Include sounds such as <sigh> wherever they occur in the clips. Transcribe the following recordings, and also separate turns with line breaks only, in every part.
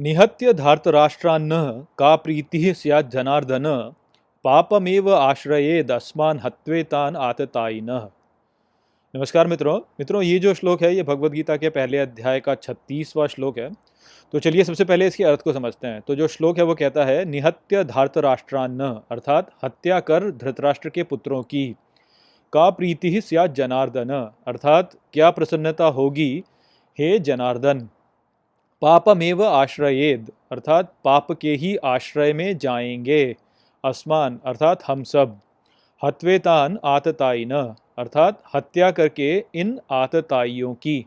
निहत्य धार्तराष्ट्रान्न का प्रीति स्यात् जनार्दन, पापमेव आश्रयेदस्मान हत्वेतान आतताइन नमस्कार मित्रों मित्रों, ये जो श्लोक है, ये भगवत गीता के पहले अध्याय का छत्तीसवां श्लोक है। तो चलिए सबसे पहले इसके अर्थ को समझते हैं। तो जो श्लोक है, वो कहता है, निहत्य धार्तराष्ट्रान्न, अर्थात हत्या कर धृतराष्ट्र के पुत्रों की, का प्रीति स्या जनार्दन, अर्थात क्या प्रसन्नता होगी, हे जनार्दन? पापमेव आश्रयेद, अर्थात पाप के ही आश्रय में जाएँगे। असमान, अर्थात हम सब। हत्वेतान आतताइन अर्थात हत्या करके इन आतताइयों की।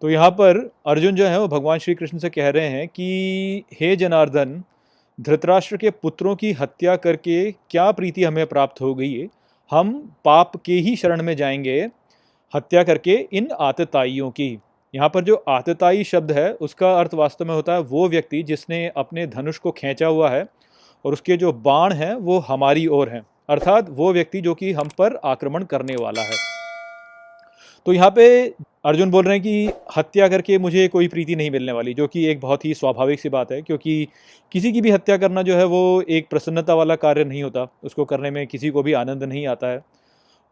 तो यहाँ पर अर्जुन जो है वो भगवान श्री कृष्ण से कह रहे हैं कि, हे जनार्दन, धृतराष्ट्र के पुत्रों की हत्या करके क्या प्रीति हमें प्राप्त हो गई है? हम पाप के ही शरण में जाएँगे, हत्या करके इन आतताइयों की। यहाँ पर जो आतताई शब्द है, उसका अर्थ वास्तव में होता है वो व्यक्ति जिसने अपने धनुष को खींचा हुआ है और उसके जो बाण हैं, वो हमारी ओर हैं। अर्थात वो व्यक्ति जो कि हम पर आक्रमण करने वाला है। तो यहाँ पे अर्जुन बोल रहे हैं कि हत्या करके मुझे कोई प्रीति नहीं मिलने वाली, जो कि एक बहुत ही स्वाभाविक सी बात है, क्योंकि किसी की भी हत्या करना जो है, वो एक प्रसन्नता वाला कार्य नहीं होता। उसको करने में किसी को भी आनंद नहीं आता है।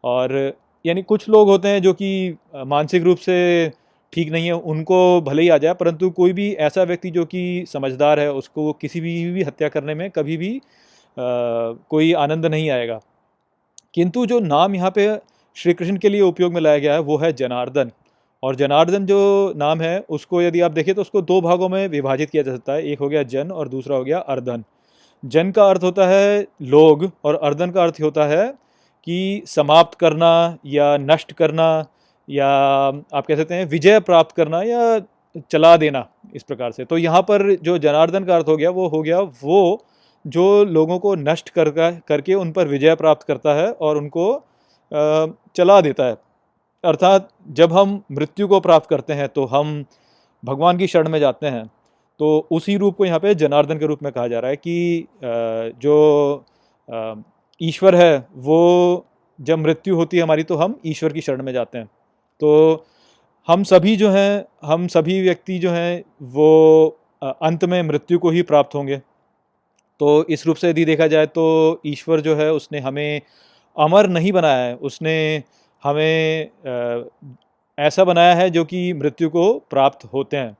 और यानी कुछ लोग होते हैं जो कि मानसिक रूप से ठीक नहीं है उनको भले ही आ जाए परंतु कोई भी ऐसा व्यक्ति जो कि समझदार है उसको किसी भी, भी हत्या करने में कभी भी आ, कोई आनंद नहीं आएगा। किंतु जो नाम यहाँ पे श्री कृष्ण के लिए उपयोग में लाया गया है वो है जनार्दन। और जनार्दन जो नाम है उसको यदि आप देखें तो उसको दो भागों में विभाजित किया जा सकता है एक हो गया जन और दूसरा हो गया अर्धन जन का अर्थ होता है लोग और अर्धन का अर्थ होता है कि समाप्त करना या नष्ट करना या आप कह सकते हैं विजय प्राप्त करना या चला देना इस प्रकार से। तो यहाँ पर जो जनार्दन का अर्थ हो गया, वो हो गया वो जो लोगों को नष्ट कर करके उन पर विजय प्राप्त करता है और उनको चला देता है। अर्थात जब हम मृत्यु को प्राप्त करते हैं तो हम भगवान की शरण में जाते हैं तो उसी रूप को यहाँ पे जनार्दन के रूप में कहा जा रहा है कि जो ईश्वर है, वो जब मृत्यु होती है हमारी तो हम ईश्वर की शरण में जाते हैं। तो हम सभी जो हैं, हम सभी व्यक्ति जो हैं, वो अंत में मृत्यु को ही प्राप्त होंगे। तो इस रूप से यदि देखा जाए तो ईश्वर जो है, उसने हमें अमर नहीं बनाया है। उसने हमें ऐसा बनाया है जो कि मृत्यु को प्राप्त होते हैं।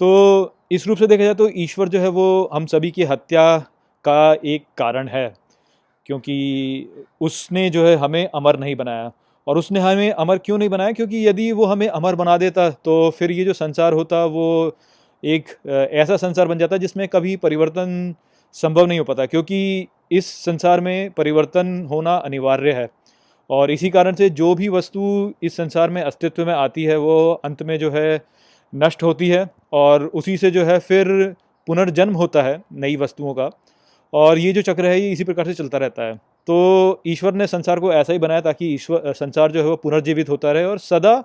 तो इस रूप से देखा जाए तो ईश्वर जो है, वो हम सभी की हत्या का एक कारण है, क्योंकि उसने जो है, हमें अमर नहीं बनाया। और उसने हमें अमर क्यों नहीं बनाया? क्योंकि यदि वो हमें अमर बना देता तो फिर ये जो संसार होता, वो एक ऐसा संसार बन जाता जिसमें कभी परिवर्तन संभव नहीं हो पाता, क्योंकि इस संसार में परिवर्तन होना अनिवार्य है। और इसी कारण से जो भी वस्तु इस संसार में अस्तित्व में आती है, वो अंत में जो है नष्ट होती है और उसी से जो है फिर पुनर्जन्म होता है नई वस्तुओं का। और ये जो चक्र है, ये इसी प्रकार से चलता रहता है। तो ईश्वर ने संसार को ऐसा ही बनाया ताकि ईश्वर संसार जो है वो पुनर्जीवित होता रहे और सदा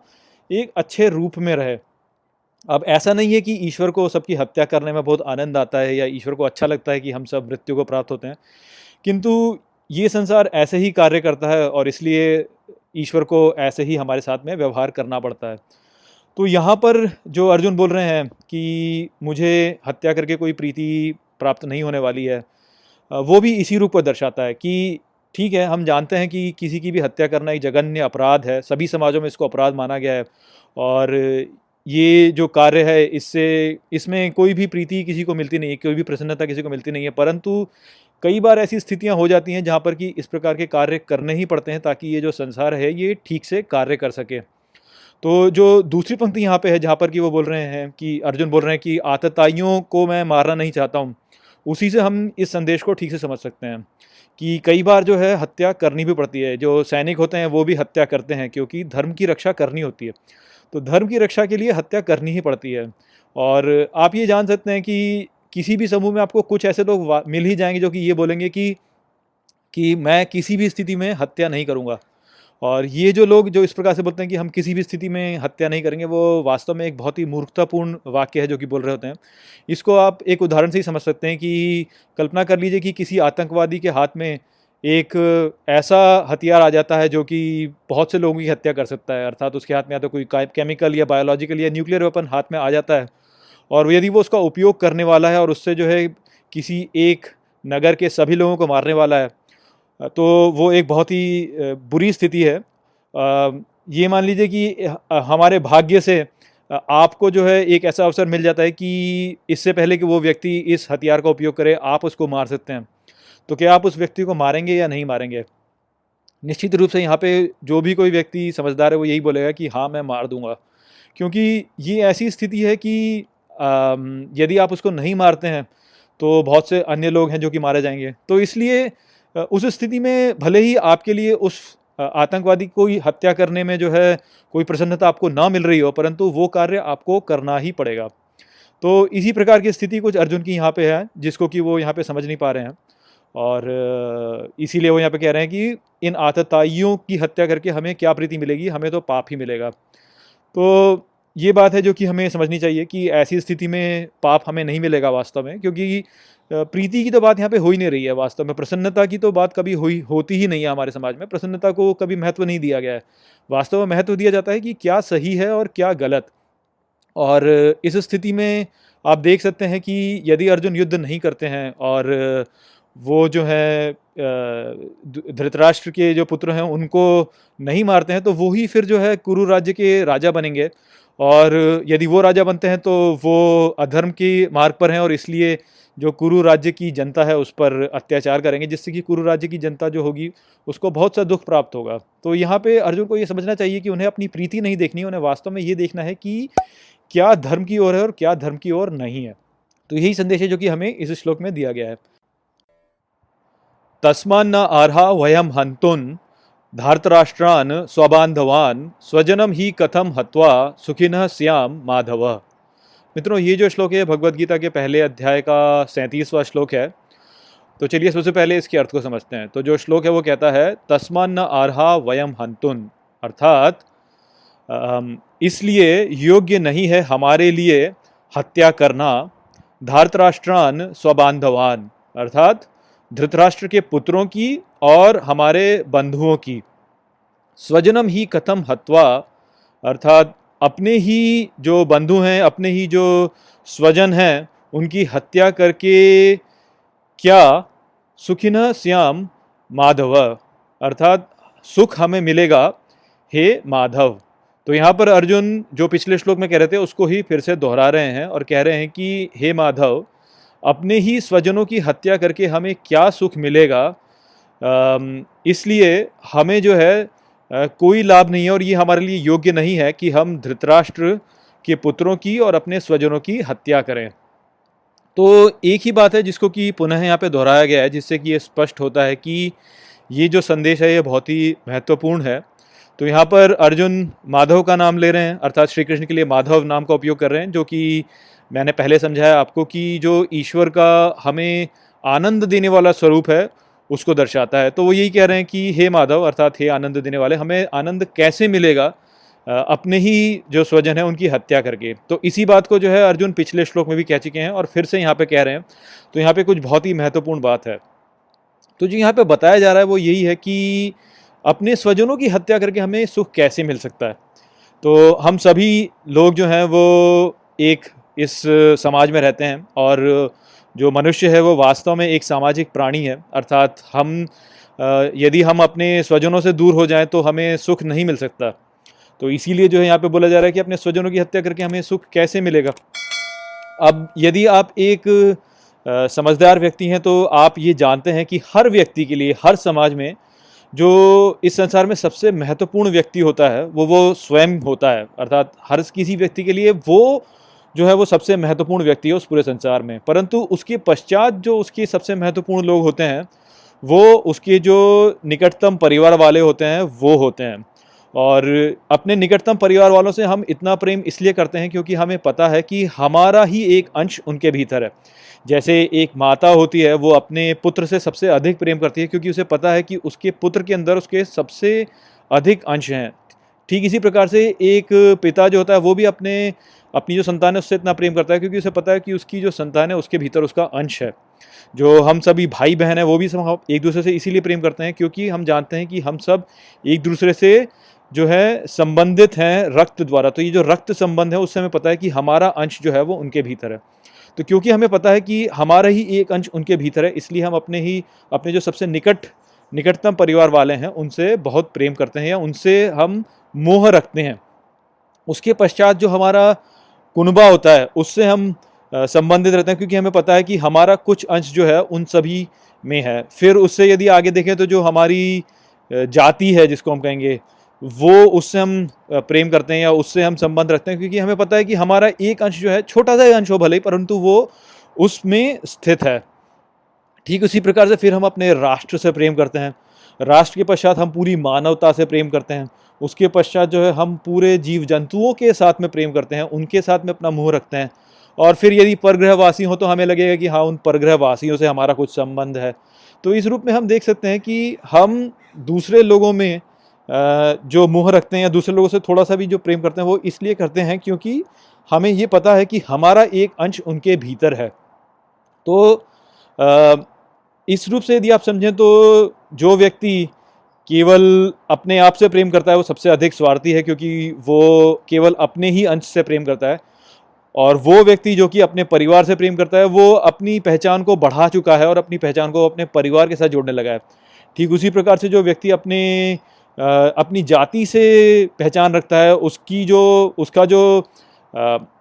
एक अच्छे रूप में रहे। अब ऐसा नहीं है कि ईश्वर को सबकी हत्या करने में बहुत आनंद आता है या ईश्वर को अच्छा लगता है कि हम सब मृत्यु को प्राप्त होते हैं, किंतु ये संसार ऐसे ही कार्य करता है और इसलिए ईश्वर को ऐसे ही हमारे साथ में व्यवहार करना पड़ता है। तो यहाँ पर जो अर्जुन बोल रहे हैं कि मुझे हत्या करके कोई प्रीति प्राप्त नहीं होने वाली है वो भी इसी रूप को दर्शाता है कि ठीक है, हम जानते हैं कि किसी की भी हत्या करना एक जघन्य अपराध है, सभी समाजों में इसको अपराध माना गया है और ये जो कार्य है, इससे, इसमें कोई भी प्रीति किसी को मिलती नहीं है, कोई भी प्रसन्नता किसी को मिलती नहीं है, परंतु कई बार ऐसी स्थितियाँ हो जाती हैं जहाँ पर कि इस प्रकार के कार्य करने ही पड़ते हैं ताकि ये जो संसार है, ये ठीक से कार्य कर सके। तो जो दूसरी पंक्ति यहाँ पे है जहाँ पर कि वो बोल रहे हैं कि, अर्जुन बोल रहे हैं कि, आतताइयों को मैं मारना नहीं चाहता हूँ। उसी से हम इस संदेश को ठीक से समझ सकते हैं कि कई बार जो है हत्या करनी भी पड़ती है। जो सैनिक होते हैं वो भी हत्या करते हैं क्योंकि धर्म की रक्षा करनी होती है। तो धर्म की रक्षा के लिए हत्या करनी ही पड़ती है। और आप ये जान सकते हैं कि किसी भी समूह में आपको कुछ ऐसे लोग मिल ही जाएँगे जो कि ये बोलेंगे कि कि मैं किसी भी स्थिति में हत्या नहीं करूँगा। और ये जो लोग जो इस प्रकार से बोलते हैं कि हम किसी भी स्थिति में हत्या नहीं करेंगे, वो वास्तव में एक बहुत ही मूर्खतापूर्ण वाक्य है जो कि बोल रहे होते हैं। इसको आप एक उदाहरण से ही समझ सकते हैं कि कल्पना कर लीजिए कि किसी आतंकवादी के हाथ में एक ऐसा हथियार आ जाता है जो कि बहुत से लोगों की हत्या कर सकता है, अर्थात उसके हाथ में या तो कोई केमिकल या बायोलॉजिकल या न्यूक्लियर वेपन हाथ में आ जाता है। और यदि वो उसका उपयोग करने वाला है और उससे जो है किसी एक नगर के सभी लोगों को मारने वाला है तो वो एक बहुत ही बुरी स्थिति है। ये मान लीजिए कि हमारे भाग्य से आपको जो है एक ऐसा अवसर मिल जाता है कि इससे पहले कि वो व्यक्ति इस हथियार का उपयोग करे, आप उसको मार सकते हैं। तो क्या आप उस व्यक्ति को मारेंगे या नहीं मारेंगे? निश्चित रूप से यहाँ पे जो भी कोई व्यक्ति समझदार है, वो यही बोलेगा कि हाँ मैं मार दूँगा। क्योंकि ये ऐसी स्थिति है कि यदि आप उसको नहीं मारते हैं तो बहुत से अन्य लोग हैं जो कि मारे जाएँगे। तो इसलिए उस स्थिति में भले ही आपके लिए उस आतंकवादी को ही हत्या करने में जो है कोई प्रसन्नता आपको ना मिल रही हो, परंतु वो कार्य आपको करना ही पड़ेगा। तो इसी प्रकार की स्थिति कुछ अर्जुन की यहाँ पे है, जिसको कि वो यहाँ पे समझ नहीं पा रहे हैं। और इसीलिए वो यहाँ पे कह रहे हैं कि इन आतताइयों की हत्या करके हमें क्या प्रीति मिलेगी? हमें तो पाप ही मिलेगा। तो ये बात है जो कि हमें समझनी चाहिए कि ऐसी स्थिति में पाप हमें नहीं मिलेगा वास्तव में, क्योंकि प्रीति की तो बात यहाँ पे हो ही नहीं रही है वास्तव में, प्रसन्नता की तो बात कभी हुई, होती ही नहीं है हमारे समाज में, प्रसन्नता को कभी महत्व नहीं दिया गया है। वास्तव में महत्व दिया जाता है कि क्या सही है और क्या गलत। और इस स्थिति में आप देख सकते हैं कि यदि अर्जुन युद्ध नहीं करते हैं और वो जो है धृतराष्ट्र के जो पुत्र हैं उनको नहीं मारते हैं तो वो ही फिर जो है कुरु राज्य के राजा बनेंगे। और यदि वो राजा बनते हैं तो वो अधर्म के मार्ग पर हैं और इसलिए जो कुरु राज्य की जनता है उस पर अत्याचार करेंगे, जिससे कि कुरु राज्य की जनता जो होगी उसको बहुत सा दुख प्राप्त होगा। तो यहाँ पे अर्जुन को ये समझना चाहिए कि उन्हें अपनी प्रीति नहीं देखनी उन्हें वास्तव में ये देखना है कि क्या धर्म की ओर है और क्या धर्म की ओर नहीं है। तो यही संदेश है जो कि हमें इस श्लोक में दिया गया है। तस्मान्न आर्हा वयम हंतुन धार्तराष्ट्रान स्वबांधवान स्वजनम ही कथम हत्वा सुखिन श्याम माधव। मित्रों, ये जो श्लोक है भगवत गीता के पहले अध्याय का सैंतीसवां श्लोक है। तो चलिए सबसे पहले इसके अर्थ को समझते हैं। तो जो श्लोक है, वो कहता है, तस्मान न आरहा वयम हंतुन अर्थात इसलिए योग्य नहीं है हमारे लिए हत्या करना धारतराष्ट्रान स्वबांधवान अर्थात, धृतराष्ट्र के पुत्रों की और हमारे बंधुओं की। स्वजनम ही कथम हत्वा, अर्थात अपने ही जो बंधु हैं, अपने ही जो स्वजन हैं, उनकी हत्या करके क्या सुखिन श्याम माधव? अर्थात सुख हमें मिलेगा, हे माधव। तो यहाँ पर अर्जुन जो पिछले श्लोक में कह रहे थे, उसको ही फिर से दोहरा रहे हैं और कह रहे हैं कि, हे माधव, अपने ही स्वजनों की हत्या करके हमें क्या सुख मिलेगा इसलिए हमें जो है कोई लाभ नहीं है और ये हमारे लिए योग्य नहीं है कि हम धृतराष्ट्र के पुत्रों की और अपने स्वजनों की हत्या करें। तो एक ही बात है जिसको कि पुनः यहाँ पे दोहराया गया है, जिससे कि ये स्पष्ट होता है कि ये जो संदेश है, ये बहुत ही महत्वपूर्ण है। तो यहाँ पर अर्जुन माधव का नाम ले रहे हैं, अर्थात श्री कृष्ण के लिए माधव नाम का उपयोग कर रहे हैं, जो कि मैंने पहले समझाया आपको कि जो ईश्वर का हमें आनंद देने वाला स्वरूप है उसको दर्शाता है। तो वो यही कह रहे हैं कि, हे माधव, अर्थात हे आनंद देने वाले, हमें आनंद कैसे मिलेगा अपने ही जो स्वजन है, उनकी हत्या करके? तो इसी बात को जो है अर्जुन पिछले श्लोक में भी कह चुके हैं और फिर से यहाँ पे कह रहे हैं। तो यहाँ पे कुछ बहुत ही महत्वपूर्ण बात है। तो जो यहाँ पे बताया जा रहा है, वो यही है कि अपने स्वजनों की हत्या करके हमें सुख कैसे मिल सकता है? तो हम सभी लोग जो हैं, वो एक इस समाज में रहते हैं और जो मनुष्य है वो वास्तव में एक सामाजिक प्राणी है, अर्थात हम यदि हम अपने स्वजनों से दूर हो जाएँ तो हमें सुख नहीं मिल सकता। तो इसीलिए जो है यहाँ पे बोला जा रहा है कि अपने स्वजनों की हत्या करके हमें सुख कैसे मिलेगा? अब यदि आप एक समझदार व्यक्ति हैं तो आप ये जानते हैं कि हर व्यक्ति के लिए, हर समाज में जो इस संसार में सबसे महत्वपूर्ण व्यक्ति होता है, वो वो स्वयं होता है। अर्थात हर किसी व्यक्ति के लिए वो जो है वो सबसे महत्वपूर्ण व्यक्ति है उस पूरे संसार में। परंतु उसके पश्चात जो उसके सबसे महत्वपूर्ण लोग होते हैं, वो उसके जो निकटतम परिवार वाले होते हैं, वो होते हैं। और अपने निकटतम परिवार वालों से हम इतना प्रेम इसलिए करते हैं क्योंकि हमें पता है कि हमारा ही एक अंश उनके भीतर है। जैसे एक माता होती है, वो अपने पुत्र से सबसे अधिक प्रेम करती है क्योंकि उसे पता है कि उसके पुत्र के अंदर उसके सबसे अधिक अंश हैं। ठीक इसी प्रकार से एक पिता जो होता है, वो भी अपने, अपनी जो संतान है, उससे इतना प्रेम करता है, क्योंकि उसे पता है कि उसकी जो संतान है, उसके भीतर उसका अंश है। जो हम सभी भाई बहन हैं, वो भी सब एक दूसरे से इसीलिए प्रेम करते हैं, क्योंकि हम जानते हैं कि हम सब एक दूसरे से जो है, संबंधित हैं रक्त द्वारा। तो ये जो रक्त संबंध है, उससे हमें पता है कि हमारा अंश जो है, वो उनके भीतर है। तो क्योंकि हमें पता है कि हमारा ही एक अंश उनके भीतर है, इसलिए हम अपने ही, अपने जो सबसे निकट, निकटतम परिवार वाले हैं, उनसे बहुत प्रेम करते हैं, या उनसे हम मोह रखते हैं। उसके पश्चात जो हमारा कुनबा होता है, उससे हम संबंधित रहते हैं, क्योंकि हमें पता है कि हमारा कुछ अंश जो है, उन सभी में है। फिर उससे यदि आगे देखें तो जो हमारी जाति है, जिसको हम कहेंगे, वो उससे हम प्रेम करते हैं या उससे हम संबंध रखते हैं, क्योंकि हमें पता है कि हमारा एक अंश जो है, छोटा सा अंश हो भले परंतु वो उसमें स्थित है। ठीक उसी प्रकार से फिर हम अपने राष्ट्र से प्रेम करते हैं। राष्ट्र के पश्चात हम पूरी मानवता से प्रेम करते हैं। उसके पश्चात जो है हम पूरे जीव जंतुओं के साथ में प्रेम करते हैं, उनके साथ में अपना मुँह रखते हैं। और फिर यदि परग्रहवासी हो तो हमें लगेगा कि हाँ उन परग्रहवासियों से हमारा कुछ संबंध है। तो इस रूप में हम देख सकते हैं कि हम दूसरे लोगों में जो मुँह रखते हैं या दूसरे लोगों से थोड़ा सा भी जो प्रेम करते हैं, वो इसलिए करते हैं क्योंकि हमें ये पता है कि हमारा एक अंश उनके भीतर है। तो इस रूप से यदि आप समझें तो जो व्यक्ति केवल अपने आप से प्रेम करता है वो सबसे अधिक स्वार्थी है, क्योंकि वो केवल अपने ही अंश से प्रेम करता है। और वो व्यक्ति जो कि अपने परिवार से प्रेम करता है, वो अपनी पहचान को बढ़ा चुका है और अपनी पहचान को अपने परिवार के साथ जोड़ने लगा है। ठीक उसी प्रकार से जो व्यक्ति अपने अपनी जाति से पहचान रखता है, उसकी जो, उसका जो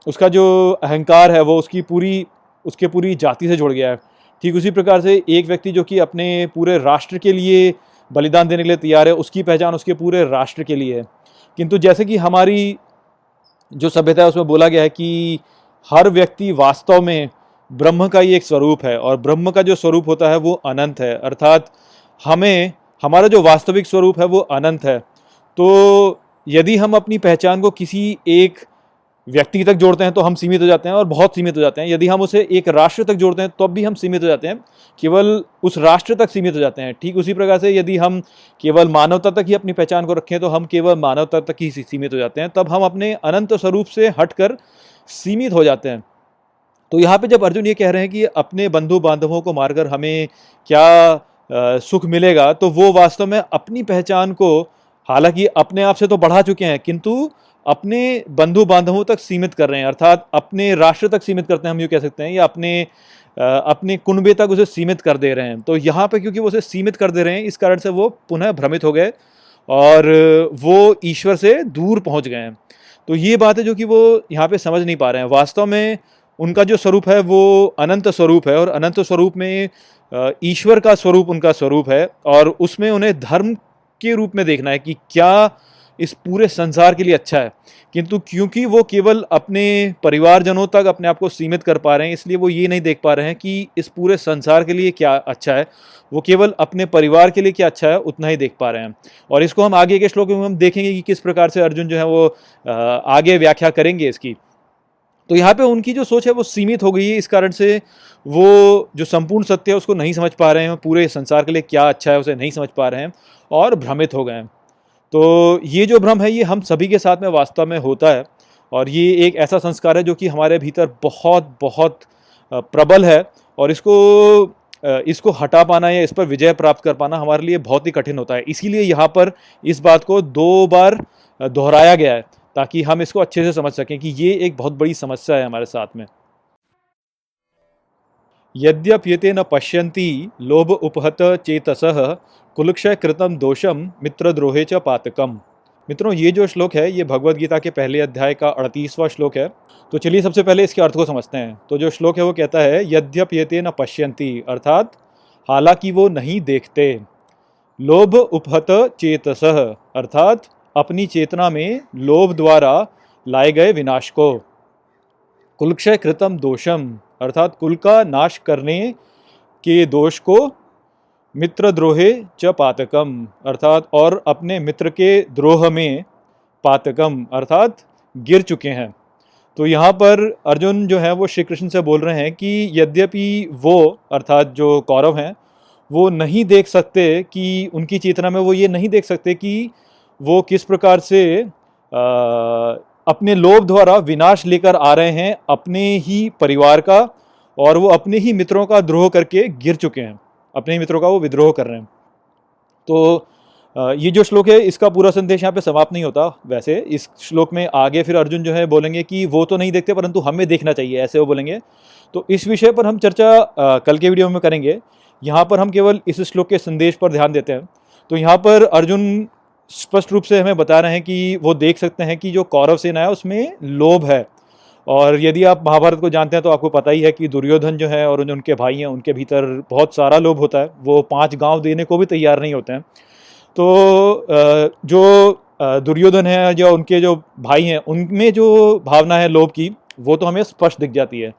उसका जो अहंकार है, वो उसकी पूरी, उसके पूरी जाति से जुड़ गया है। ठीक उसी प्रकार से एक व्यक्ति जो कि अपने पूरे राष्ट्र के लिए बलिदान देने के लिए तैयार है, उसकी पहचान उसके पूरे राष्ट्र के लिए है। किंतु जैसे कि हमारी जो सभ्यता है, उसमें बोला गया है कि हर व्यक्ति वास्तव में ब्रह्म का ही एक स्वरूप है और ब्रह्म का जो स्वरूप होता है, वो अनंत है। अर्थात हमें, हमारा जो वास्तविक स्वरूप है, वो अनंत है। तो यदि हम अपनी पहचान को किसी एक व्यक्ति तक जोड़ते हैं तो हम सीमित हो जाते हैं और बहुत सीमित हो जाते हैं। यदि हम उसे एक राष्ट्र तक जोड़ते हैं, तब तो भी हम सीमित हो जाते हैं। केवल उस राष्ट्र तक सीमित हो जाते हैं। ठीक उसी प्रकार से यदि हम केवल मानवता तक ही अपनी पहचान को रखें तो हम केवल मानवता तक ही सीमित हो जाते हैं। तब हम अपने अनंत स्वरूप से हटकर सीमित हो जाते हैं। तो यहाँ पे जब अर्जुन ये कह रहे हैं कि अपने बंधु बांधवों को मारकर हमें क्या सुख मिलेगा तो वो वास्तव में अपनी पहचान को, हालाँकि अपने आप से तो बढ़ा चुके हैं, किंतु अपने बंधु बांधवों तक सीमित कर रहे हैं, अर्थात अपने राष्ट्र तक सीमित करते हैं, हम यूँ कह सकते हैं, या अपने अपने कुनबे तक उसे सीमित कर दे रहे हैं। तो यहाँ पर क्योंकि वो उसे सीमित कर दे रहे हैं, इस कारण से वो पुनः भ्रमित हो गए और वो ईश्वर से दूर पहुँच गए हैं। तो ये बात है जो कि वो यहाँ पे समझ नहीं पा रहे हैं। वास्तव में उनका जो स्वरूप है, वो अनंत स्वरूप है और अनंत स्वरूप में ईश्वर का स्वरूप उनका स्वरूप है और उसमें उन्हें धर्म के रूप में देखना है कि क्या इस पूरे संसार के लिए अच्छा है। किंतु क्योंकि वो केवल अपने परिवारजनों तक अपने आप को सीमित कर पा रहे हैं, इसलिए वो ये नहीं देख पा रहे हैं कि इस पूरे संसार के लिए क्या अच्छा है। वो केवल अपने परिवार के लिए क्या अच्छा है, उतना ही देख पा रहे हैं। और इसको हम आगे के श्लोक में हम देखेंगे कि किस प्रकार से अर्जुन जो है वो आगे व्याख्या करेंगे इसकी। तो यहाँ पे उनकी जो सोच है वो सीमित हो गई है, इस कारण से वो जो संपूर्ण सत्य है उसको नहीं समझ पा रहे हैं, पूरे संसार के लिए क्या अच्छा है उसे नहीं समझ पा रहे हैं और भ्रमित हो गए हैं। तो ये जो भ्रम है, ये हम सभी के साथ में वास्तव में होता है और ये एक ऐसा संस्कार है जो कि हमारे भीतर बहुत बहुत प्रबल है और इसको इसको हटा पाना या इस पर विजय प्राप्त कर पाना हमारे लिए बहुत ही कठिन होता है। इसीलिए यहाँ पर इस बात को दो बार दोहराया गया है ताकि हम इसको अच्छे से समझ सकें कि ये एक बहुत बड़ी समस्या है हमारे साथ में। यद्यप्यते न पश्यन्ति लोभ उपहत चेतस कुलक्षय कृतम दोषम मित्रद्रोहे च पातकम। मित्रों, ये जो श्लोक है, ये भगवत गीता के पहले अध्याय का अड़तीसवां श्लोक है। तो चलिए सबसे पहले इसके अर्थ को समझते हैं। तो जो श्लोक है, वो कहता है, यद्यप्यते न पश्यंती अर्थात हालाँकि वो नहीं देखते। लोभ उपहत चेतस, अर्थात अपनी चेतना में लोभ द्वारा लाए गए विनाश को। कुलक्षय कृतम दोषम अर्थात कुल का नाश करने के दोष को मित्र द्रोहे च पातकम अर्थात और अपने मित्र के द्रोह में पातकम अर्थात गिर चुके हैं। तो यहाँ पर अर्जुन जो है वो श्री कृष्ण से बोल रहे हैं कि यद्यपि वो अर्थात जो कौरव हैं वो नहीं देख सकते कि उनकी चेतना में वो ये नहीं देख सकते कि वो किस प्रकार से आ, अपने लोभ द्वारा विनाश लेकर आ रहे हैं, अपने ही परिवार का और वो अपने ही मित्रों का द्रोह करके गिर चुके हैं। अपने ही मित्रों का वो विद्रोह कर रहे हैं। तो ये जो श्लोक है, इसका पूरा संदेश यहाँ पे समाप्त नहीं होता। वैसे इस श्लोक में आगे फिर अर्जुन जो है बोलेंगे कि वो तो नहीं देखते, परंतु हमें देखना चाहिए, ऐसे वो बोलेंगे। तो इस विषय पर हम चर्चा कल के वीडियो में करेंगे। यहाँ पर हम केवल इस श्लोक के संदेश पर ध्यान देते हैं। तो यहाँ पर अर्जुन स्पष्ट रूप से हमें बता रहे हैं कि वो देख सकते हैं कि जो कौरव सेना है, उसमें लोभ है। और यदि आप महाभारत को जानते हैं तो आपको पता ही है कि दुर्योधन जो है और उनके भाई हैं, उनके भीतर बहुत सारा लोभ होता है। वो पाँच गाँव देने को भी तैयार नहीं होते हैं। तो जो दुर्योधन है या उनके जो भाई हैं, उनमें जो भावना है लोभ की, वो तो हमें स्पष्ट दिख जाती है।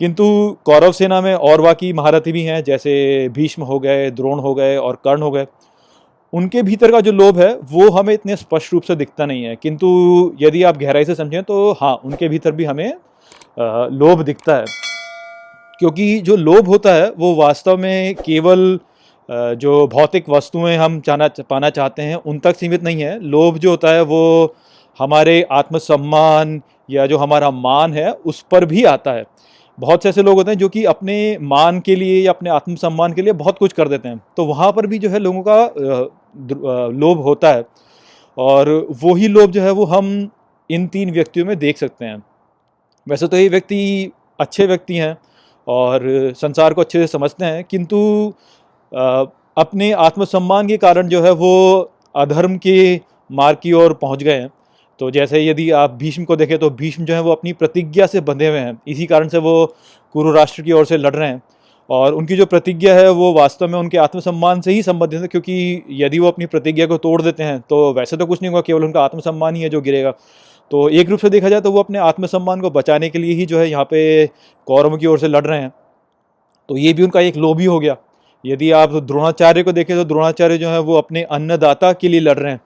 किंतु कौरव सेना में और बाकी महारथी भी हैं, जैसे भीष्म हो गए, द्रोण हो गए और कर्ण हो गए। उनके भीतर का जो लोभ है, वो हमें इतने स्पष्ट रूप से दिखता नहीं है। किंतु यदि आप गहराई से समझें तो हाँ उनके भीतर भी हमें लोभ दिखता है। क्योंकि जो लोभ होता है, वो वास्तव में केवल जो भौतिक वस्तुएँ हम चाहना, पाना चाहते हैं, उन तक सीमित नहीं है। लोभ जो होता है, वो हमारे आत्मसम्मान या जो हमारा मान है, उस पर भी आता है। बहुत से ऐसे लोग होते हैं, जो कि अपने मान के लिए या अपने आत्मसम्मान के लिए बहुत कुछ कर देते हैं। तो वहाँ पर भी जो है, लोगों का लोभ होता है। और वही लोभ जो है वो हम इन तीन व्यक्तियों में देख सकते हैं। वैसे तो ये व्यक्ति अच्छे व्यक्ति हैं और संसार को अच्छे से समझते हैं, किंतु अपने आत्मसम्मान के कारण जो है वो अधर्म के मार्ग की ओर पहुँच गए हैं। तो जैसे यदि आप भीष्म को देखें तो भीष्म जो है वो अपनी प्रतिज्ञा से बंधे हुए हैं। इसी कारण से वो कुरु राष्ट्र की ओर से लड़ रहे हैं। और उनकी जो प्रतिज्ञा है, वो वास्तव में उनके आत्मसम्मान से ही संबंधित है, क्योंकि यदि वो अपनी प्रतिज्ञा को तोड़ देते हैं तो वैसे तो कुछ नहीं होगा, केवल उनका आत्मसम्मान ही है जो गिरेगा। तो एक रूप से देखा जाए तो वो अपने आत्मसम्मान को बचाने के लिए ही जो है यहाँ पे कौरव की ओर से लड़ रहे हैं। तो ये भी उनका एक लोभी हो गया। यदि आप द्रोणाचार्य को देखें तो द्रोणाचार्य जो है, वो अपने अन्नदाता के लिए लड़ रहे हैं।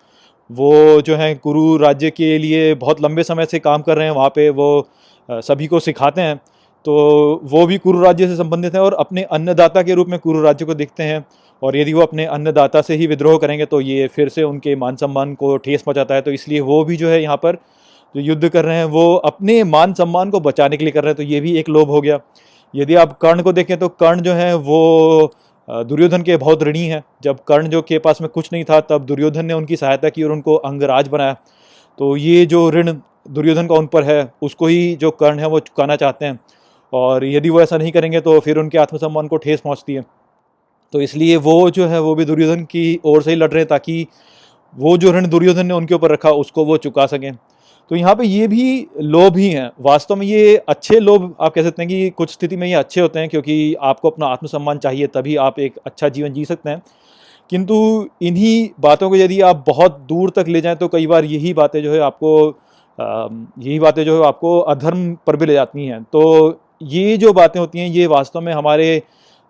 वो जो है, कुरु राज्य के लिए बहुत लंबे समय से काम कर रहे हैं, वहाँ पे वो सभी को सिखाते हैं। तो वो भी कुरु राज्य से संबंधित हैं और अपने अन्नदाता के रूप में कुरु राज्य को देखते हैं। और यदि वो अपने अन्नदाता से ही विद्रोह करेंगे तो ये फिर से उनके मान सम्मान को ठेस पहुंचाता है। तो इसलिए वो भी जो है यहाँ पर जो युद्ध कर रहे हैं, वो अपने मान सम्मान को बचाने के लिए कर रहे हैं। तो ये भी एक लोभ हो गया। यदि आप कर्ण को देखें तो कर्ण जो है, वो दुर्योधन के बहुत ऋणी हैं। जब कर्ण जो के पास में कुछ नहीं था, तब दुर्योधन ने उनकी सहायता की और उनको अंगराज बनाया। तो ये जो ऋण दुर्योधन का उन पर है, उसको ही जो कर्ण है, वो चुकाना चाहते हैं। और यदि वो ऐसा नहीं करेंगे तो फिर उनके आत्मसम्मान को ठेस पहुँचती है। तो इसलिए वो जो है, वो भी दुर्योधन की ओर से ही लड़ रहे हैं ताकि वो जो ऋण दुर्योधन ने उनके ऊपर रखा, उसको वो चुका सकें। तो यहाँ पे ये भी लोभ ही हैं। वास्तव में ये अच्छे लोभ, आप कह सकते हैं कि कुछ स्थिति में ये अच्छे होते हैं क्योंकि आपको अपना आत्मसम्मान चाहिए, तभी आप एक अच्छा जीवन जी सकते हैं। किंतु इन्हीं बातों को यदि आप बहुत दूर तक ले जाएँ तो कई बार यही बातें जो है आपको यही बातें जो है आपको अधर्म पर भी ले जाती हैं। तो ये जो बातें होती हैं, ये वास्तव में हमारे,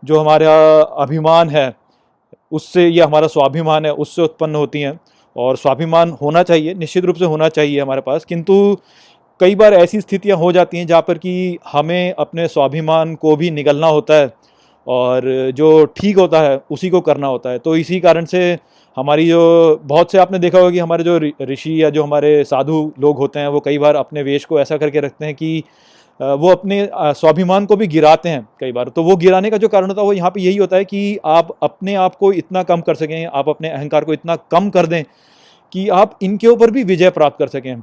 जो हमारा अभिमान है, उससे ये हमारा स्वाभिमान है, उससे उत्पन्न होती हैं। और स्वाभिमान होना चाहिए, निश्चित रूप से होना चाहिए हमारे पास। किंतु कई बार ऐसी स्थितियाँ हो जाती हैं जहाँ पर कि हमें अपने स्वाभिमान को भी निगलना होता है और जो ठीक होता है, उसी को करना होता है। तो इसी कारण से हमारी जो, बहुत से आपने देखा होगा कि हमारे जो ऋषि या जो हमारे साधु लोग होते हैं, वो कई बार अपने वेश को ऐसा करके रखते हैं कि वो अपने स्वाभिमान को भी गिराते हैं कई बार। तो वो गिराने का जो कारण होता है, वो यहाँ पे यही होता है कि आप अपने आप को इतना कम कर सकें, आप अपने अहंकार को इतना कम कर दें कि आप इनके ऊपर भी विजय प्राप्त कर सकें।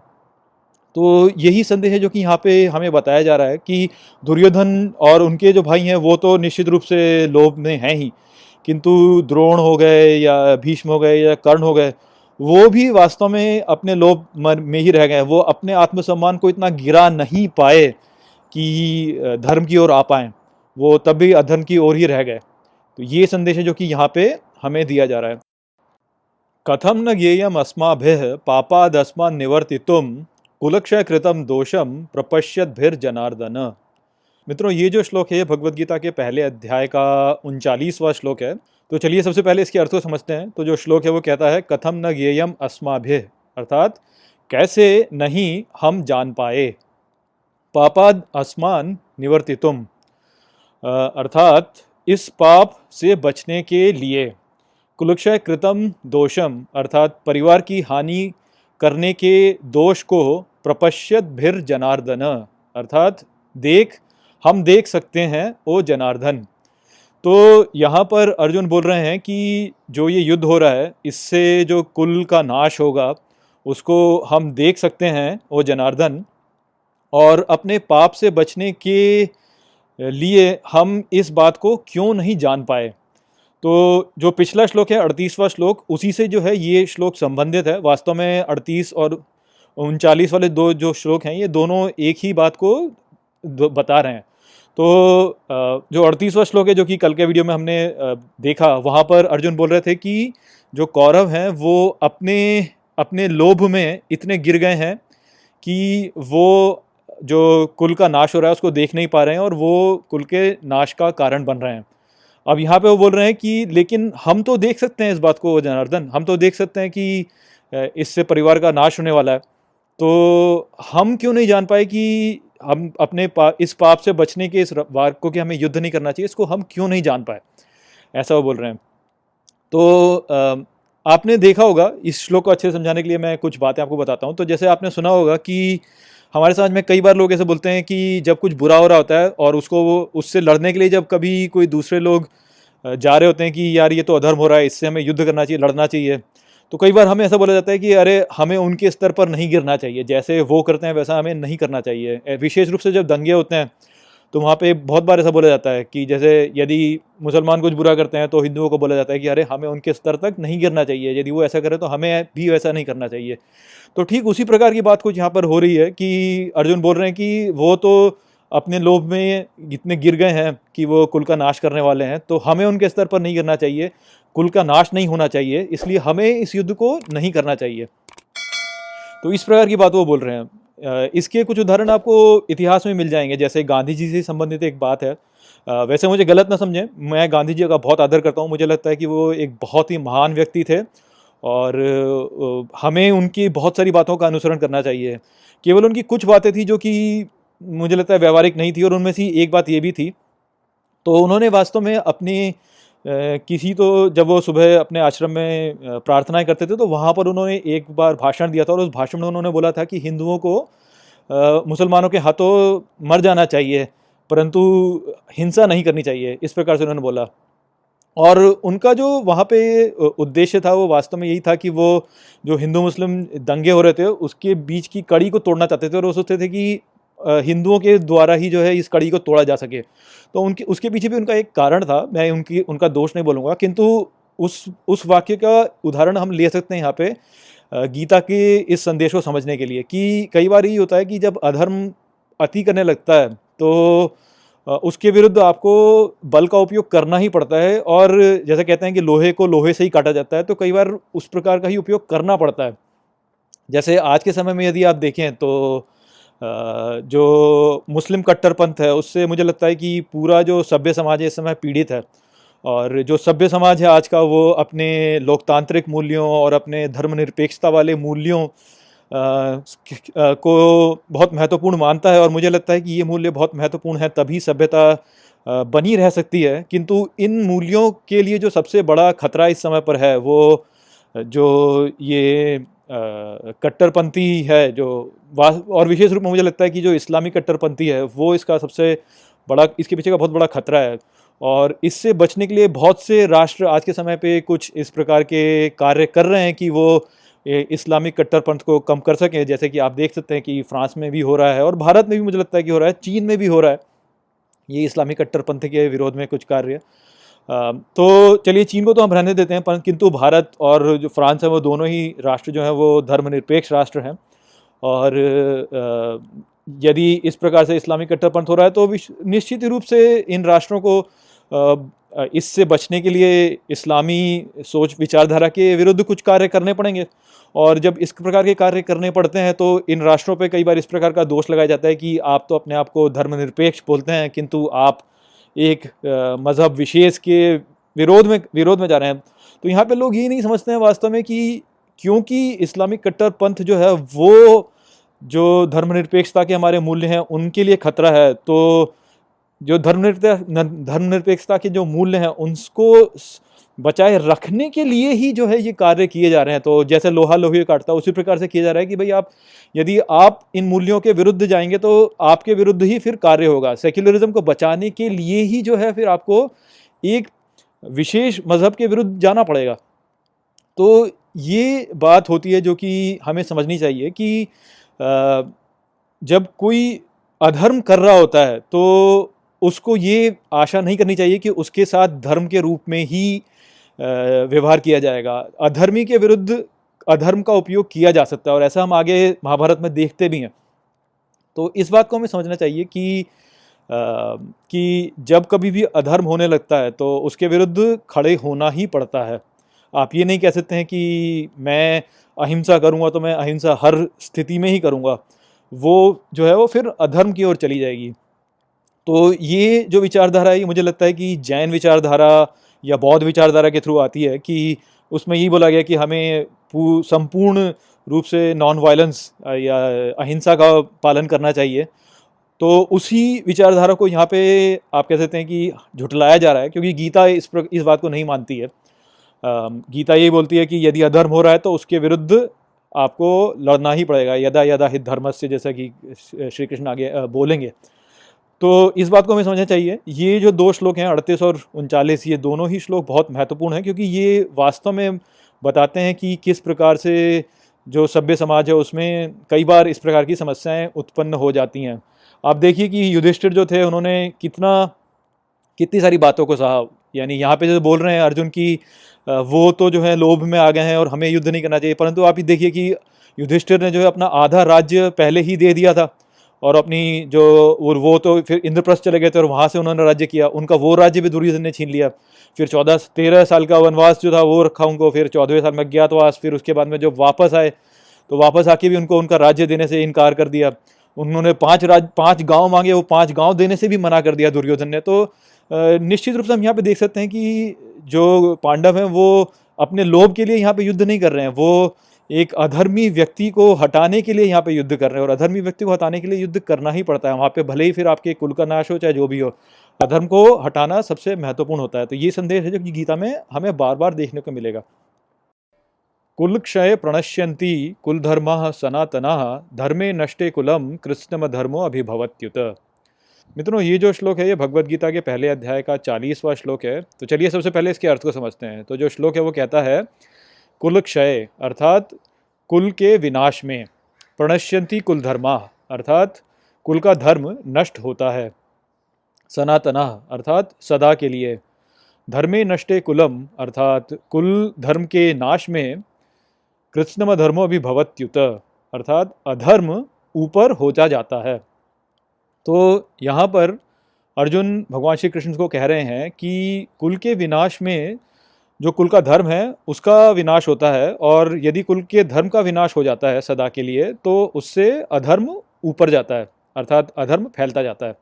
तो यही संदेश है जो कि यहाँ पे हमें बताया जा रहा है कि दुर्योधन और उनके जो भाई हैं, वो तो निश्चित रूप से लोभ में हैं ही। किंतु द्रोण हो गए या भीष्म हो गए या कर्ण हो गए, वो भी वास्तव में अपने लोभ में ही रह गए वो अपने आत्मसम्मान को इतना गिरा नहीं पाए। कि धर्म की ओर आ पाए, वो तब भी अधर्म की ओर ही रह गए। तो ये संदेश है जो कि यहाँ पे हमें दिया जा रहा है। कथम न ज्ञेयम अस्माभिः पापादस्मा निवर्तितुम कुलक्षय कृतम दोषम प्रपश्यद्भिर जनार्दन मित्रों, ये जो श्लोक है, ये भगवत गीता के पहले अध्याय का उनचालीसवां श्लोक है। तो चलिए सबसे पहले इसके अर्थ को समझते हैं। तो जो श्लोक है, वो कहता है, कथम न ज्ञेयम अस्माभिः अर्थात, कैसे नहीं हम जान पाए? पापाद आसमान निवर्तितुम। अर्थात, इस पाप से बचने के लिए। कुलक्षय कृतम दोषम, अर्थात परिवार की हानि करने के दोष को प्रपश्यत भिर जनार्दन। अर्थात, देख, हम देख सकते हैं, ओ जनार्दन। तो यहाँ पर अर्जुन बोल रहे हैं कि जो ये युद्ध हो रहा है, इससे जो कुल का नाश होगा, उसको हम देख सकते हैं, ओ जनार्दन। और अपने पाप से बचने के लिए हम इस बात को क्यों नहीं जान पाए? तो जो पिछला श्लोक है, अड़तीसवां श्लोक, उसी से जो है ये श्लोक संबंधित है। वास्तव में अड़तीस और उनचालीस वाले दो जो श्लोक हैं, ये दोनों एक ही बात को बता रहे हैं। तो जो अड़तीसवां श्लोक है, जो कि कल के वीडियो में हमने देखा, वहाँ पर अर्जुन बोल रहे थे कि जो कौरव हैं, वो अपने अपने लोभ में इतने गिर गए हैं कि वो जो कुल का नाश हो रहा है उसको देख नहीं पा रहे हैं और वो कुल के नाश का कारण बन रहे हैं। अब यहाँ पे वो बोल रहे हैं कि लेकिन हम तो देख सकते हैं इस बात को जनार्दन हम तो देख सकते हैं कि इससे परिवार का नाश होने वाला है। तो हम क्यों नहीं जान पाए कि हम अपने पा, इस पाप से बचने के इस वार को कि हमें युद्ध नहीं करना चाहिए इसको हम क्यों नहीं जान पाए? ऐसा वो बोल रहे हैं। तो आपने देखा होगा इस श्लोक को अच्छे से समझाने के लिए मैं कुछ बातें आपको बताता हूँ। तो जैसे आपने सुना होगा कि हमारे समाज में कई बार लोग ऐसे बोलते हैं कि जब कुछ बुरा हो रहा होता है और उसको वो, उससे लड़ने के लिए जब कभी कोई दूसरे लोग जा रहे होते हैं कि यार ये तो अधर्म हो रहा है, इससे हमें युद्ध करना चाहिए, लड़ना चाहिए तो कई बार हमें ऐसा बोला जाता है कि अरे, हमें उनके स्तर पर नहीं गिरना चाहिए, जैसे वो करते हैं वैसा हमें नहीं करना चाहिए। विशेष रूप से जब दंगे होते हैं तो वहाँ पे बहुत बार ऐसा बोला जाता है कि जैसे यदि मुसलमान कुछ बुरा करते हैं तो हिंदुओं को बोला जाता है कि अरे हमें उनके स्तर तक नहीं गिरना चाहिए, यदि वो ऐसा करें तो हमें भी वैसा नहीं करना चाहिए। तो ठीक उसी प्रकार की बात कुछ यहाँ पर हो रही है कि अर्जुन बोल रहे हैं कि वो तो अपने लोभ में इतने गिर गए हैं कि वो कुल का नाश करने वाले हैं तो हमें उनके स्तर पर नहीं गिरना चाहिए, कुल का नाश नहीं होना चाहिए, इसलिए हमें इस युद्ध को नहीं करना चाहिए। तो इस प्रकार की बात वो बोल रहे हैं। इसके कुछ उदाहरण आपको इतिहास में मिल जाएँगे, जैसे गांधी जी से संबंधित एक बात है। वैसे मुझे गलत ना समझें, मैं गांधी जी का बहुत आदर करता हूँ, मुझे लगता है कि वो एक बहुत ही महान व्यक्ति थे और हमें उनकी बहुत सारी बातों का अनुसरण करना चाहिए। केवल उनकी कुछ बातें थी जो कि मुझे लगता है व्यवहारिक नहीं थी और उनमें से एक बात ये भी थी। तो उन्होंने वास्तव में अपनी किसी तो जब वो सुबह अपने आश्रम में प्रार्थनाएँ करते थे तो वहाँ पर उन्होंने एक बार भाषण दिया था और उस भाषण में उन्होंने बोला था कि हिंदुओं को मुसलमानों के हाथों मर जाना चाहिए, परंतु हिंसा नहीं करनी चाहिए, इस प्रकार से उन्होंने बोला। और उनका जो वहाँ पे उद्देश्य था, वो वास्तव में यही था कि वो जो हिंदू मुस्लिम दंगे हो रहे थे, उसके बीच की कड़ी को तोड़ना चाहते थे और वो सोचते थे कि हिंदुओं के द्वारा ही जो है इस कड़ी को तोड़ा जा सके। तो उनके, उसके पीछे भी उनका एक कारण था, मैं उनकी, उनका दोष नहीं बोलूँगा, किंतु उस उस वाक्य का उदाहरण हम ले सकते हैं यहाँ पे गीता के इस संदेश को समझने के लिए कि कई बार ये होता है कि जब अधर्म अति करने लगता है तो उसके विरुद्ध आपको बल का उपयोग करना ही पड़ता है और जैसे कहते हैं कि लोहे को लोहे से ही काटा जाता है तो कई बार उस प्रकार का ही उपयोग करना पड़ता है। जैसे आज के समय में यदि आप देखें तो जो मुस्लिम कट्टरपंथ है, उससे मुझे लगता है कि पूरा जो सभ्य समाज है, इस समय पीड़ित है। और जो सभ्य समाज है आज का, वो अपने लोकतांत्रिक मूल्यों और अपने धर्मनिरपेक्षता वाले मूल्यों को बहुत महत्वपूर्ण मानता है। और मुझे लगता है कि ये मूल्य बहुत महत्वपूर्ण है, तभी सभ्यता बनी रह सकती है। किंतु इन मूल्यों के लिए जो सबसे बड़ा खतरा इस समय पर है, वो जो ये कट्टरपंथी है, जो और विशेष रूप में मुझे लगता है कि जो इस्लामी कट्टरपंथी है, वो इसका सबसे बड़ा इसके पीछे का बहुत बड़ा खतरा है। और इससे बचने के लिए बहुत से राष्ट्र आज के समय पे कुछ इस प्रकार के कार्य कर रहे हैं कि वो इस्लामिक कट्टरपंथ को कम कर सकें। जैसे कि आप देख सकते हैं कि फ्रांस में भी हो रहा है और भारत में भी मुझे लगता है कि हो रहा है, चीन में भी हो रहा है। ये इस्लामिक कट्टरपंथ के विरोध में कुछ कार्य। तो चलिए, चीन को तो हम रहने देते हैं पर किंतु भारत और जो फ्रांस है, वो दोनों ही राष्ट्र जो हैं, वो धर्मनिरपेक्ष राष्ट्र हैं। और यदि इस प्रकार से इस्लामिक कट्टरपंथ हो रहा है तो निश्चित रूप से इन राष्ट्रों को इससे बचने के लिए इस्लामी सोच, विचारधारा के विरुद्ध कुछ कार्य करने पड़ेंगे। और जब इस प्रकार के कार्य करने पड़ते हैं तो इन राष्ट्रों पे कई बार इस प्रकार का दोष लगाया जाता है कि आप तो अपने आप को धर्मनिरपेक्ष बोलते हैं, किंतु आप एक मज़हब विशेष के विरोध में विरोध में जा रहे हैं। तो यहाँ पे लोग ये नहीं समझते हैं वास्तव में कि क्योंकि इस्लामिक कट्टरपंथ जो है, वो जो धर्मनिरपेक्षता के हमारे मूल्य हैं, उनके लिए खतरा है। तो जो धर्मनिरपेक्ष धर्मनिरपेक्षता के जो मूल्य हैं, उनको बचाए रखने के लिए ही जो है, ये कार्य किए जा रहे हैं। तो जैसे लोहा लोहे काटता उसी प्रकार से किया जा रहा है कि भाई आप, यदि आप इन मूल्यों के विरुद्ध जाएँगे तो आपके विरुद्ध ही फिर कार्य होगा। सेक्युलरिज्म को बचाने के लिए ही जो है, फिर आपको एक विशेष मज़हब के विरुद्ध जाना पड़ेगा। तो ये बात होती है जो कि हमें समझनी चाहिए कि जब कोई अधर्म कर रहा होता है तो उसको ये आशा नहीं करनी चाहिए कि उसके साथ धर्म के रूप में ही व्यवहार किया जाएगा। अधर्मी के विरुद्ध अधर्म का उपयोग किया जा सकता है और ऐसा हम आगे महाभारत में देखते भी हैं। तो इस बात को हमें समझना चाहिए कि आ, कि जब कभी भी अधर्म होने लगता है तो उसके विरुद्ध खड़े होना ही पड़ता है। आप ये नहीं कह सकते हैं कि मैं अहिंसा करूँगा तो मैं अहिंसा हर स्थिति में ही करूँगा। वो जो है वो फिर अधर्म की ओर चली जाएगी। तो ये जो विचारधारा है ये मुझे लगता है कि जैन विचारधारा या बौद्ध विचारधारा के थ्रू आती है कि उसमें यही बोला गया कि हमें संपूर्ण रूप से नॉन वायलेंस या अहिंसा का पालन करना चाहिए। तो उसी विचारधारा को यहाँ पे आप कह सकते हैं कि झुटलाया जा रहा है क्योंकि गीता इस प्र, इस बात को नहीं मानती है। गीता यही बोलती है कि यदि अधर्म हो रहा है तो उसके विरुद्ध आपको लड़ना ही पड़ेगा, यदा यदा हित धर्म से जैसा कि श्री कृष्ण आगे बोलेंगे। तो इस बात को हमें समझना चाहिए, ये जो दो श्लोक हैं, अड़तीस और उनचालीस, ये दोनों ही श्लोक बहुत महत्वपूर्ण हैं, क्योंकि ये वास्तव में बताते हैं कि किस प्रकार से जो सभ्य समाज है, उसमें कई बार इस प्रकार की समस्याएँ उत्पन्न हो जाती हैं। आप देखिए कि युधिष्ठिर जो थे, उन्होंने कितना, कितनी सारी बातों को सहा, यानी यहाँ पे जो बोल रहे हैं अर्जुन की वो तो जो है लोभ में आ गए हैं और हमें युद्ध नहीं करना चाहिए। परंतु आप ही देखिए कि युधिष्ठिर ने जो है अपना आधा राज्य पहले ही दे दिया था और अपनी जो वो तो फिर इंद्रप्रस्थ चले गए थे और वहाँ से उन्होंने राज्य किया। उनका वो राज्य भी दुर्योधन ने छीन लिया। फिर चौदह, तेरह साल का वनवास जो था वो रखा उनको। फिर चौदहवें साल में अज्ञातवास। फिर उसके बाद में जब वापस आए तो वापस आके भी उनको उनका राज्य देने से इनकार कर दिया। उन्होंने पाँच राज, पाँच गाँव मांगे। वो पाँच गाँव देने से भी मना कर दिया दुर्योधन ने। तो निश्चित रूप से हम यहाँ पे देख सकते हैं कि जो पांडव हैं, वो अपने लोभ के लिए यहाँ पे युद्ध नहीं कर रहे हैं। वो एक अधर्मी व्यक्ति को हटाने के लिए यहाँ पे युद्ध कर रहे हैं और अधर्मी व्यक्ति को हटाने के लिए युद्ध करना ही पड़ता है। वहाँ पे भले ही फिर आपके कुल का नाश हो, चाहे जो भी हो, अधर्म को हटाना सबसे महत्वपूर्ण होता है। तो ये संदेश है जो गीता में हमें बार बार देखने को मिलेगा। कुल क्षय प्रणश्यंती कुल धर्म सनातना, धर्मे नष्टे कुलम कृष्णम धर्मो अभिभवत्युत। मित्रों, ये जो श्लोक है, ये भगवत गीता के पहले अध्याय का चालीसवां श्लोक है। तो चलिए सबसे पहले इसके अर्थ को समझते हैं। तो जो श्लोक है, वो कहता है कुल क्षय अर्थात कुल के विनाश में प्रणश्यंती कुल धर्मा अर्थात कुल का धर्म नष्ट होता है, सनातना, अर्थात सदा के लिए। धर्मे नष्टे कुलम, अर्थात कुल धर्म के नाश में कृष्णम धर्मो भी भवत्युत, अर्थात अधर्म ऊपर हो जा जाता है। तो यहाँ पर अर्जुन भगवान श्री कृष्ण को कह रहे हैं कि कुल के विनाश में जो कुल का धर्म है, उसका विनाश होता है और यदि कुल के धर्म का विनाश हो जाता है सदा के लिए तो उससे अधर्म ऊपर जाता है, अर्थात अधर्म फैलता जाता है।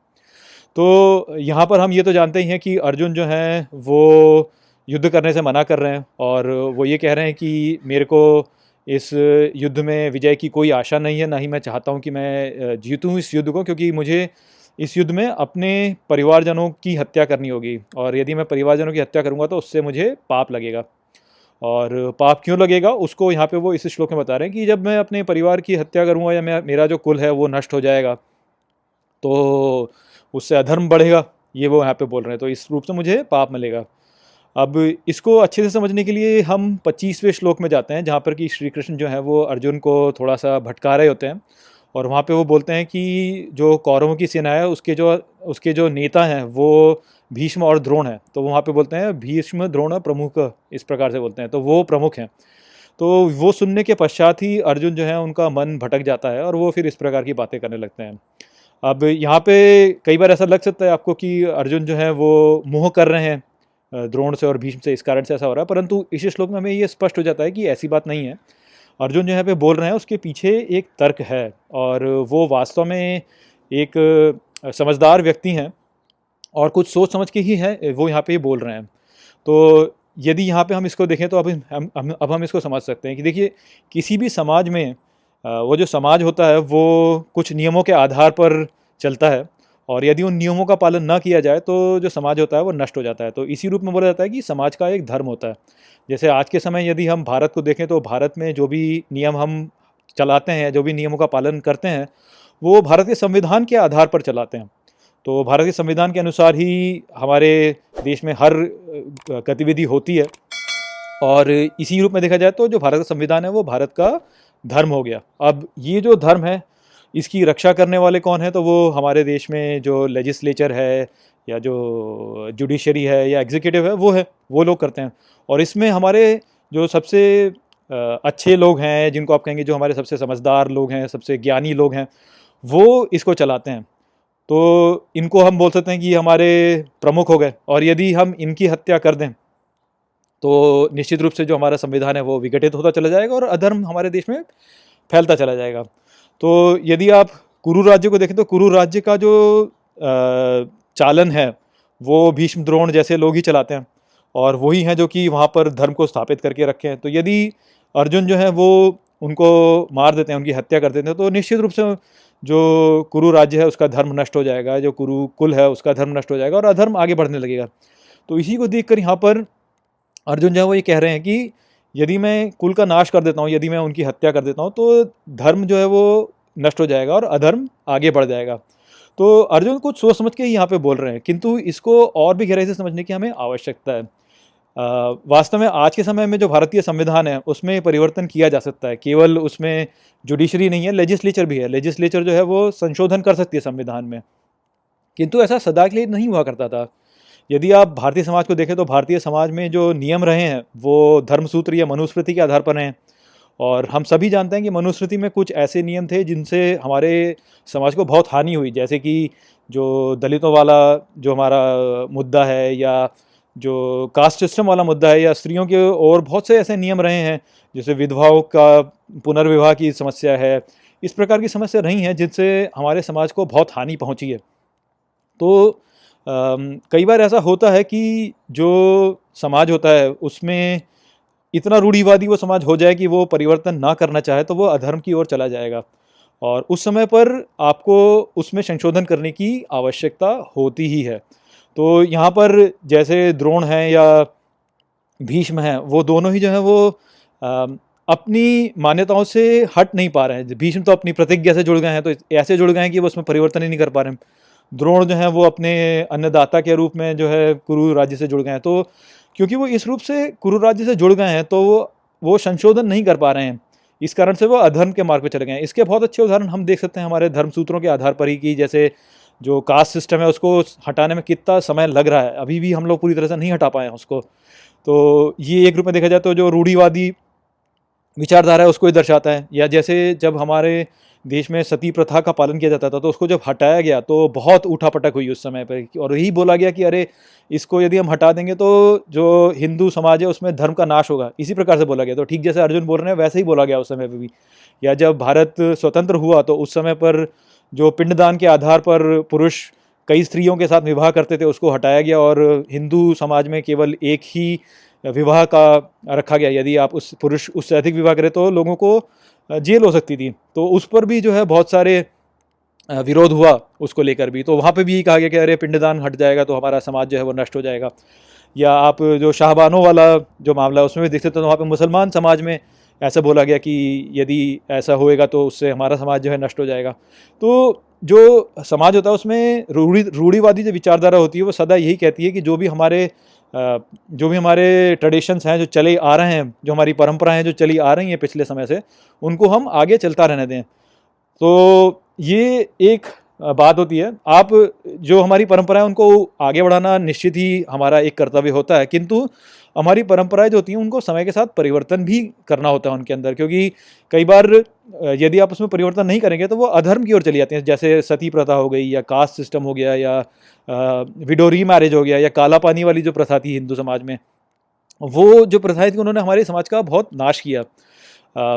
तो यहाँ पर हम ये तो जानते ही हैं कि अर्जुन जो हैं, वो युद्ध करने से मना कर रहे हैं और वो ये कह रहे हैं कि मेरे को इस युद्ध में विजय की कोई आशा नहीं है, ना ही मैं चाहता हूँ कि मैं जीतूँ इस युद्ध को, क्योंकि मुझे इस युद्ध में अपने परिवारजनों की हत्या करनी होगी। और यदि मैं परिवारजनों की हत्या करूँगा तो उससे मुझे पाप लगेगा। और पाप क्यों लगेगा? उसको यहाँ पे वो इस श्लोक में बता रहे हैं कि जब मैं अपने परिवार की हत्या करूँगा या मेरा जो कुल है, वो नष्ट हो जाएगा तो उससे अधर्म बढ़ेगा, ये वो यहाँ पे बोल रहे हैं। तो इस रूप से मुझे पाप मिलेगा। अब इसको अच्छे से समझने के लिए हम पच्चीसवें श्लोक में जाते हैं, जहाँ पर कि श्री कृष्ण जो है वो अर्जुन को थोड़ा सा भटका रहे होते हैं और वहाँ पे वो बोलते हैं कि जो कौरवों की सेना है, उसके जो उसके जो नेता हैं वो भीष्म और द्रोण है। तो वहाँ पे बोलते हैं, भीष्म, द्रोण प्रमुख, इस प्रकार से बोलते हैं। तो वो प्रमुख हैं। तो वो सुनने के पश्चात ही अर्जुन जो है उनका मन भटक जाता है और वो फिर इस प्रकार की बातें करने लगते हैं। अब यहाँ पे कई बार ऐसा लग सकता है आपको कि अर्जुन जो है वो मोह कर रहे हैं। द्रोण से और भीष्म से इस कारण से ऐसा हो रहा है। परंतु इस श्लोक में हमें ये स्पष्ट हो जाता है कि ऐसी बात नहीं है। अर्जुन जो यहाँ पे बोल रहे हैं उसके पीछे एक तर्क है और वो वास्तव में एक समझदार व्यक्ति हैं और कुछ सोच समझ के ही है वो यहाँ पे बोल रहे हैं। तो यदि यहाँ पे हम इसको देखें तो अब हम, अब हम इसको समझ सकते हैं कि देखिए किसी भी समाज में वो जो समाज होता है वो कुछ नियमों के आधार पर चलता है। और यदि उन नियमों का पालन न किया जाए तो जो समाज होता है वो नष्ट हो जाता है। तो इसी रूप में बोला जाता है कि समाज का एक धर्म होता है। जैसे आज के समय यदि हम भारत को देखें तो भारत में जो भी नियम हम चलाते हैं, जो भी नियमों का पालन करते हैं, वो भारत के संविधान के आधार पर चलाते हैं। तो भारत के संविधान के अनुसार ही हमारे देश में हर गतिविधि होती है। और इसी रूप में देखा जाए तो जो भारत का संविधान है, वो भारत का धर्म हो गया। अब ये जो धर्म है इसकी रक्षा करने वाले कौन है? तो वो हमारे देश में जो लेजिस्लेचर है या जो जुडिशरी है या एग्जीक्यूटिव है, वो है, वो लोग करते हैं। और इसमें हमारे जो सबसे अच्छे लोग हैं, जिनको आप कहेंगे जो हमारे सबसे समझदार लोग हैं, सबसे ज्ञानी लोग हैं, वो इसको चलाते हैं। तो इनको हम बोल सकते हैं कि हमारे प्रमुख हो गए। और यदि हम इनकी हत्या कर दें तो निश्चित रूप से जो हमारा संविधान है, वो विघटित होता चला जाएगा और अधर्म हमारे देश में फैलता चला जाएगा। तो यदि आप कुरु राज्य को देखें तो कुरु राज्य का जो चालन है, वो भीष्म द्रोण जैसे लोग ही चलाते हैं और वही हैं जो कि वहाँ पर धर्म को स्थापित करके रखे हैं। तो यदि अर्जुन जो है, वो उनको मार देते हैं, उनकी हत्या कर देते हैं तो निश्चित रूप से जो कुरु राज्य है, उसका धर्म नष्ट हो जाएगा, जो कुरु कुल है, उसका धर्म नष्ट हो जाएगा और अधर्म आगे बढ़ने लगेगा। तो इसी को देख कर यहाँ पर अर्जुन जो है, वो ये कह रहे हैं कि यदि मैं कुल का नाश कर देता हूँ, यदि मैं उनकी हत्या कर देता हूँ तो धर्म जो है वो नष्ट हो जाएगा और अधर्म आगे बढ़ जाएगा। तो अर्जुन कुछ सोच समझ के यहाँ पे बोल रहे हैं, किंतु इसको और भी गहराई से समझने की हमें आवश्यकता है। वास्तव में आज के समय में जो भारतीय संविधान है, उसमें परिवर्तन किया जा सकता है। केवल उसमें जुडिशरी नहीं है, लेजिस्लेचर भी है। लेजिस्लेचर जो है वो संशोधन कर सकती है संविधान में। किंतु ऐसा सदा के लिए नहीं हुआ करता था। यदि आप भारतीय समाज को देखें तो भारतीय समाज में जो नियम रहे हैं, वो धर्मसूत्र या मनुस्मृति के आधार पर हैं। और हम सभी जानते हैं कि मनुस्मृति में कुछ ऐसे नियम थे जिनसे हमारे समाज को बहुत हानि हुई। जैसे कि जो दलितों वाला जो हमारा मुद्दा है या जो कास्ट सिस्टम वाला मुद्दा है या स्त्रियों के और बहुत से ऐसे नियम रहे हैं, जैसे विधवाओं का पुनर्विवाह की समस्या है, इस प्रकार की समस्या रही हैं जिनसे हमारे समाज को बहुत हानि पहुँची है। तो कई बार ऐसा होता है कि जो समाज होता है उसमें इतना रूढ़ीवादी वो समाज हो जाए कि वो परिवर्तन ना करना चाहे तो वो अधर्म की ओर चला जाएगा। और उस समय पर आपको उसमें संशोधन करने की आवश्यकता होती ही है। तो यहाँ पर जैसे द्रोण हैं या भीष्म हैं वो दोनों ही जो है वो आ, अपनी मान्यताओं से हट नहीं पा रहे हैं। भीष्म तो अपनी प्रतिज्ञा से जुड़ गए हैं तो ऐसे जुड़ गए हैं कि वो उसमें परिवर्तन ही नहीं कर पा रहे हैं। द्रोण जो है वो अपने अन्नदाता के रूप में जो है कुरु राज्य से जुड़ गए हैं। तो क्योंकि वो इस रूप से कुरु राज्य से जुड़ गए हैं तो वो वो संशोधन नहीं कर पा रहे हैं। इस कारण से वो अधर्म के मार्ग पर चले गए हैं। इसके बहुत अच्छे उदाहरण हम देख सकते हैं हमारे धर्म सूत्रों के आधार पर ही कि जैसे जो कास्ट सिस्टम है उसको हटाने में कितना समय लग रहा है। अभी भी हम लोग पूरी तरह से नहीं हटा पाए हैं उसको। तो ये एक रूप में देखा जाए तो जो रूढ़ीवादी विचारधारा है उसको ही दर्शाता है। या जैसे जब हमारे देश में सती प्रथा का पालन किया जाता था तो उसको जब हटाया गया तो बहुत उठा पटक हुई उस समय पर और यही बोला गया कि अरे, इसको यदि हम हटा देंगे तो जो हिंदू समाज है, उसमें धर्म का नाश होगा। इसी प्रकार से बोला गया। तो ठीक जैसे अर्जुन बोल रहे हैं, वैसे ही बोला गया उस समय पर भी। या जब भारत स्वतंत्र हुआ तो उस समय पर जो पिंडदान के आधार पर पुरुष कई स्त्रियों के साथ विवाह करते थे, उसको हटाया गया और हिंदू समाज में केवल एक ही विवाह का रखा गया। यदि आप उस पुरुष उससे अधिक विवाह करें तो लोगों को जेल हो सकती थी। तो उस पर भी जो है बहुत सारे विरोध हुआ उसको लेकर भी। तो वहाँ पे भी कहा गया कि अरे, पिंडदान हट जाएगा तो हमारा समाज जो है वो नष्ट हो जाएगा। या आप जो शाहबानों वाला जो मामला है, उसमें भी देखते तो वहाँ पर मुसलमान समाज में ऐसा बोला गया कि यदि ऐसा होएगा तो उससे हमारा समाज जो है नष्ट हो जाएगा। तो जो समाज होता है उसमें रूढ़ी, रूढ़ीवादी जो विचारधारा होती है, वो सदा यही कहती है कि जो भी हमारे जो भी हमारे ट्रेडिशंस हैं, जो चले आ रहे हैं, जो हमारी परंपराएँ हैं, जो चली आ रही हैं पिछले समय से, उनको हम आगे चलता रहने दें। तो ये एक बात होती है। आप जो हमारी परंपराएँ उनको आगे बढ़ाना निश्चित ही हमारा एक कर्तव्य होता है। किंतु हमारी परंपराएँ जो होती हैं, उनको समय के साथ परिवर्तन भी करना होता है उनके अंदर। क्योंकि कई बार यदि आप उसमें परिवर्तन नहीं करेंगे तो वो अधर्म की ओर चली जाती हैं। जैसे सती प्रथा हो गई, या कास्ट सिस्टम हो गया, या विडो री मैरिज हो गया, या काला पानी वाली जो प्रथा थी हिंदू समाज में, वो जो प्रथाएँ थी, उन्होंने हमारे समाज का बहुत नाश किया।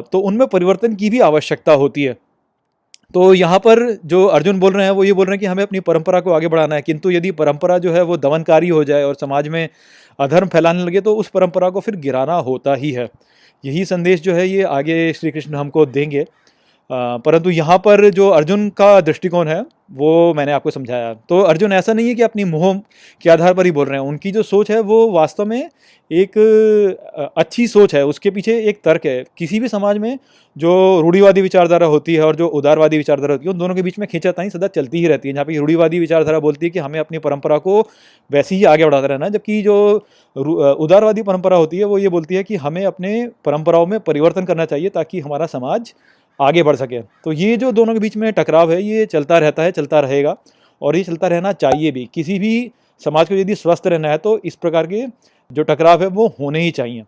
तो उनमें परिवर्तन की भी आवश्यकता होती है। तो यहाँ पर जो अर्जुन बोल रहे हैं, वो ये बोल रहे हैं कि हमें अपनी परंपरा को आगे बढ़ाना है। किंतु यदि परंपरा जो है, वो दमनकारी हो जाए और समाज में अधर्म फैलाने लगे तो उस परंपरा को फिर गिराना होता ही है। यही संदेश जो है, ये आगे श्री कृष्ण हमको देंगे। परंतु यहाँ पर जो अर्जुन का दृष्टिकोण है, वो मैंने आपको समझाया। तो अर्जुन, ऐसा नहीं है कि अपनी मोह के आधार पर ही बोल रहे हैं। उनकी जो सोच है, वो वास्तव में एक अच्छी सोच है। उसके पीछे एक तर्क है। किसी भी समाज में जो रूढ़ीवादी विचारधारा होती है और जो उदारवादी विचारधारा होती है, उन दोनों के बीच में खींचाताई सदा चलती ही रहती है। जहाँ पर रूढ़ीवादी विचारधारा बोलती है कि हमें अपनी परंपरा को वैसे ही आगे बढ़ाते रहना जबकि जो उदारवादी परंपरा होती है, वो ये बोलती है कि हमें अपने परंपराओं में परिवर्तन करना चाहिए ताकि हमारा समाज आगे बढ़ सके। तो ये जो दोनों के बीच में टकराव है, ये चलता रहता है, चलता रहेगा और ये चलता रहना चाहिए भी। किसी भी समाज को यदि स्वस्थ रहना है तो इस प्रकार के जो टकराव है, वो होने ही चाहिए।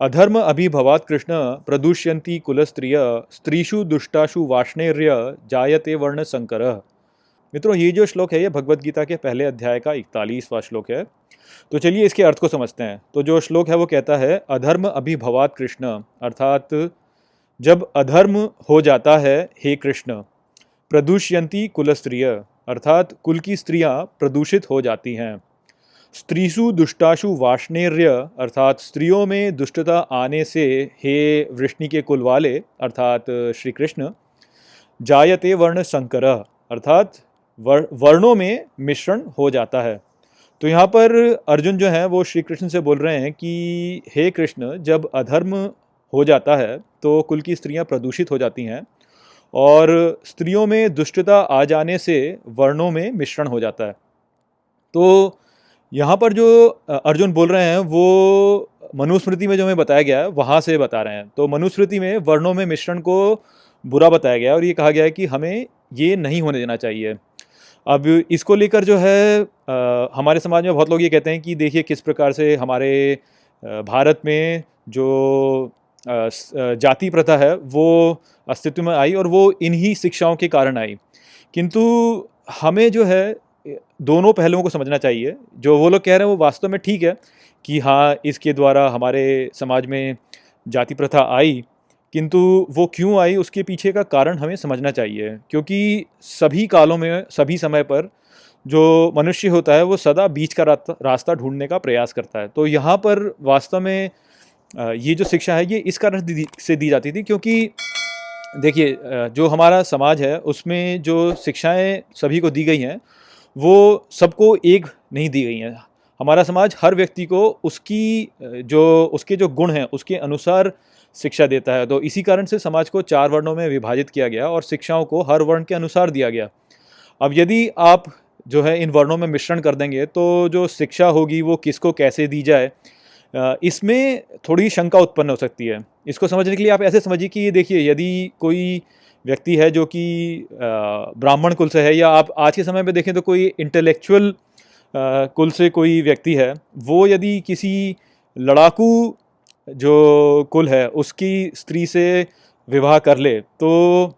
अधर्म अभिभवात कृष्ण प्रदुष्यंती कुलस्त्रिय स्त्रीशु दुष्टाशु वाष्णेर्य जायते वर्ण संकर मित्रों, ये जो श्लोक है, ये भगवत गीता के पहले अध्याय का इकतालीसवां श्लोक है। तो चलिए इसके अर्थ को समझते हैं। तो जो श्लोक है, वो कहता है, अधर्म अभिभवात कृष्ण, अर्थात जब अधर्म हो जाता है, हे कृष्ण, प्रदूष्यंती कुल स्त्रिय अर्थात कुल की स्त्रियाँ प्रदूषित हो जाती हैं। स्त्रीसु दुष्टाशु वाष्णेर्य, अर्थात स्त्रियों में दुष्टता आने से, हे वृष्णि के कुल वाले, अर्थात श्री कृष्ण, जायते वर्ण संकर, अर्थात वर्णों में मिश्रण हो जाता है। तो यहाँ पर अर्जुन जो है, वो श्री कृष्ण से बोल रहे हैं कि, हे कृष्ण, जब अधर्म हो जाता है तो कुल की स्त्रियाँ प्रदूषित हो जाती हैं और स्त्रियों में दुष्टता आ जाने से वर्णों में मिश्रण हो जाता है। तो यहाँ पर जो अर्जुन बोल रहे हैं वो मनुस्मृति में जो हमें बताया गया है वहाँ से बता रहे हैं। तो मनुस्मृति में वर्णों में मिश्रण को बुरा बताया गया और ये कहा गया है कि हमें ये नहीं होने देना चाहिए। अब इसको लेकर जो है आ, हमारे समाज में बहुत लोग ये कहते हैं कि देखिए किस प्रकार से हमारे भारत में जो जाति प्रथा है, वो अस्तित्व में आई और वो इन्हीं शिक्षाओं के कारण आई। किंतु हमें जो है, दोनों पहलुओं को समझना चाहिए। जो वो लोग कह रहे हैं, वो वास्तव में ठीक है कि हाँ इसके द्वारा हमारे समाज में जाति प्रथा आई, किंतु वो क्यों आई, उसके पीछे का कारण हमें समझना चाहिए। क्योंकि सभी कालों में, सभी समय पर जो मनुष्य होता है, वो सदा बीच का रास्ता ढूँढने का प्रयास करता है। तो यहाँ पर वास्तव में ये जो शिक्षा है, ये इस कारण से दी जाती थी क्योंकि देखिए जो हमारा समाज है, उसमें जो शिक्षाएँ सभी को दी गई हैं, वो सबको एक नहीं दी गई हैं। हमारा समाज हर व्यक्ति को उसकी जो, उसके जो गुण हैं, उसके अनुसार शिक्षा देता है। तो इसी कारण से समाज को चार वर्णों में विभाजित किया गया और शिक्षाओं को हर वर्ण के अनुसार दिया गया। अब यदि आप जो है, इन वर्णों में मिश्रण कर देंगे तो जो शिक्षा होगी, वो किसको कैसे दी जाए इसमें थोड़ी शंका उत्पन्न हो सकती है। इसको समझने के लिए आप ऐसे समझिए कि ये देखिए, यदि कोई व्यक्ति है जो कि ब्राह्मण कुल से है या आप आज के समय में देखें तो कोई इंटेलेक्चुअल कुल से कोई व्यक्ति है, वो यदि किसी लड़ाकू जो कुल है, उसकी स्त्री से विवाह कर ले तो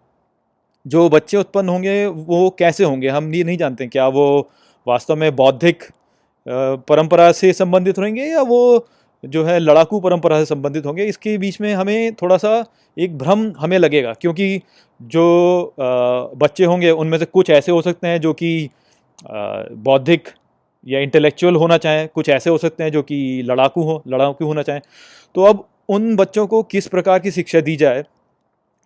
जो बच्चे उत्पन्न होंगे वो कैसे होंगे? हम ये नहीं जानते क्या वो वास्तव में बौद्धिक परंपरा से संबंधित रहेंगे या वो जो है लड़ाकू परंपरा से संबंधित होंगे। इसके बीच में हमें थोड़ा सा एक भ्रम हमें लगेगा, क्योंकि जो बच्चे होंगे, उनमें से कुछ ऐसे हो सकते हैं जो कि बौद्धिक या इंटेलेक्चुअल होना चाहें, कुछ ऐसे हो सकते हैं जो कि लड़ाकू हो, लड़ाकू होना चाहें। तो अब उन बच्चों को किस प्रकार की शिक्षा दी जाए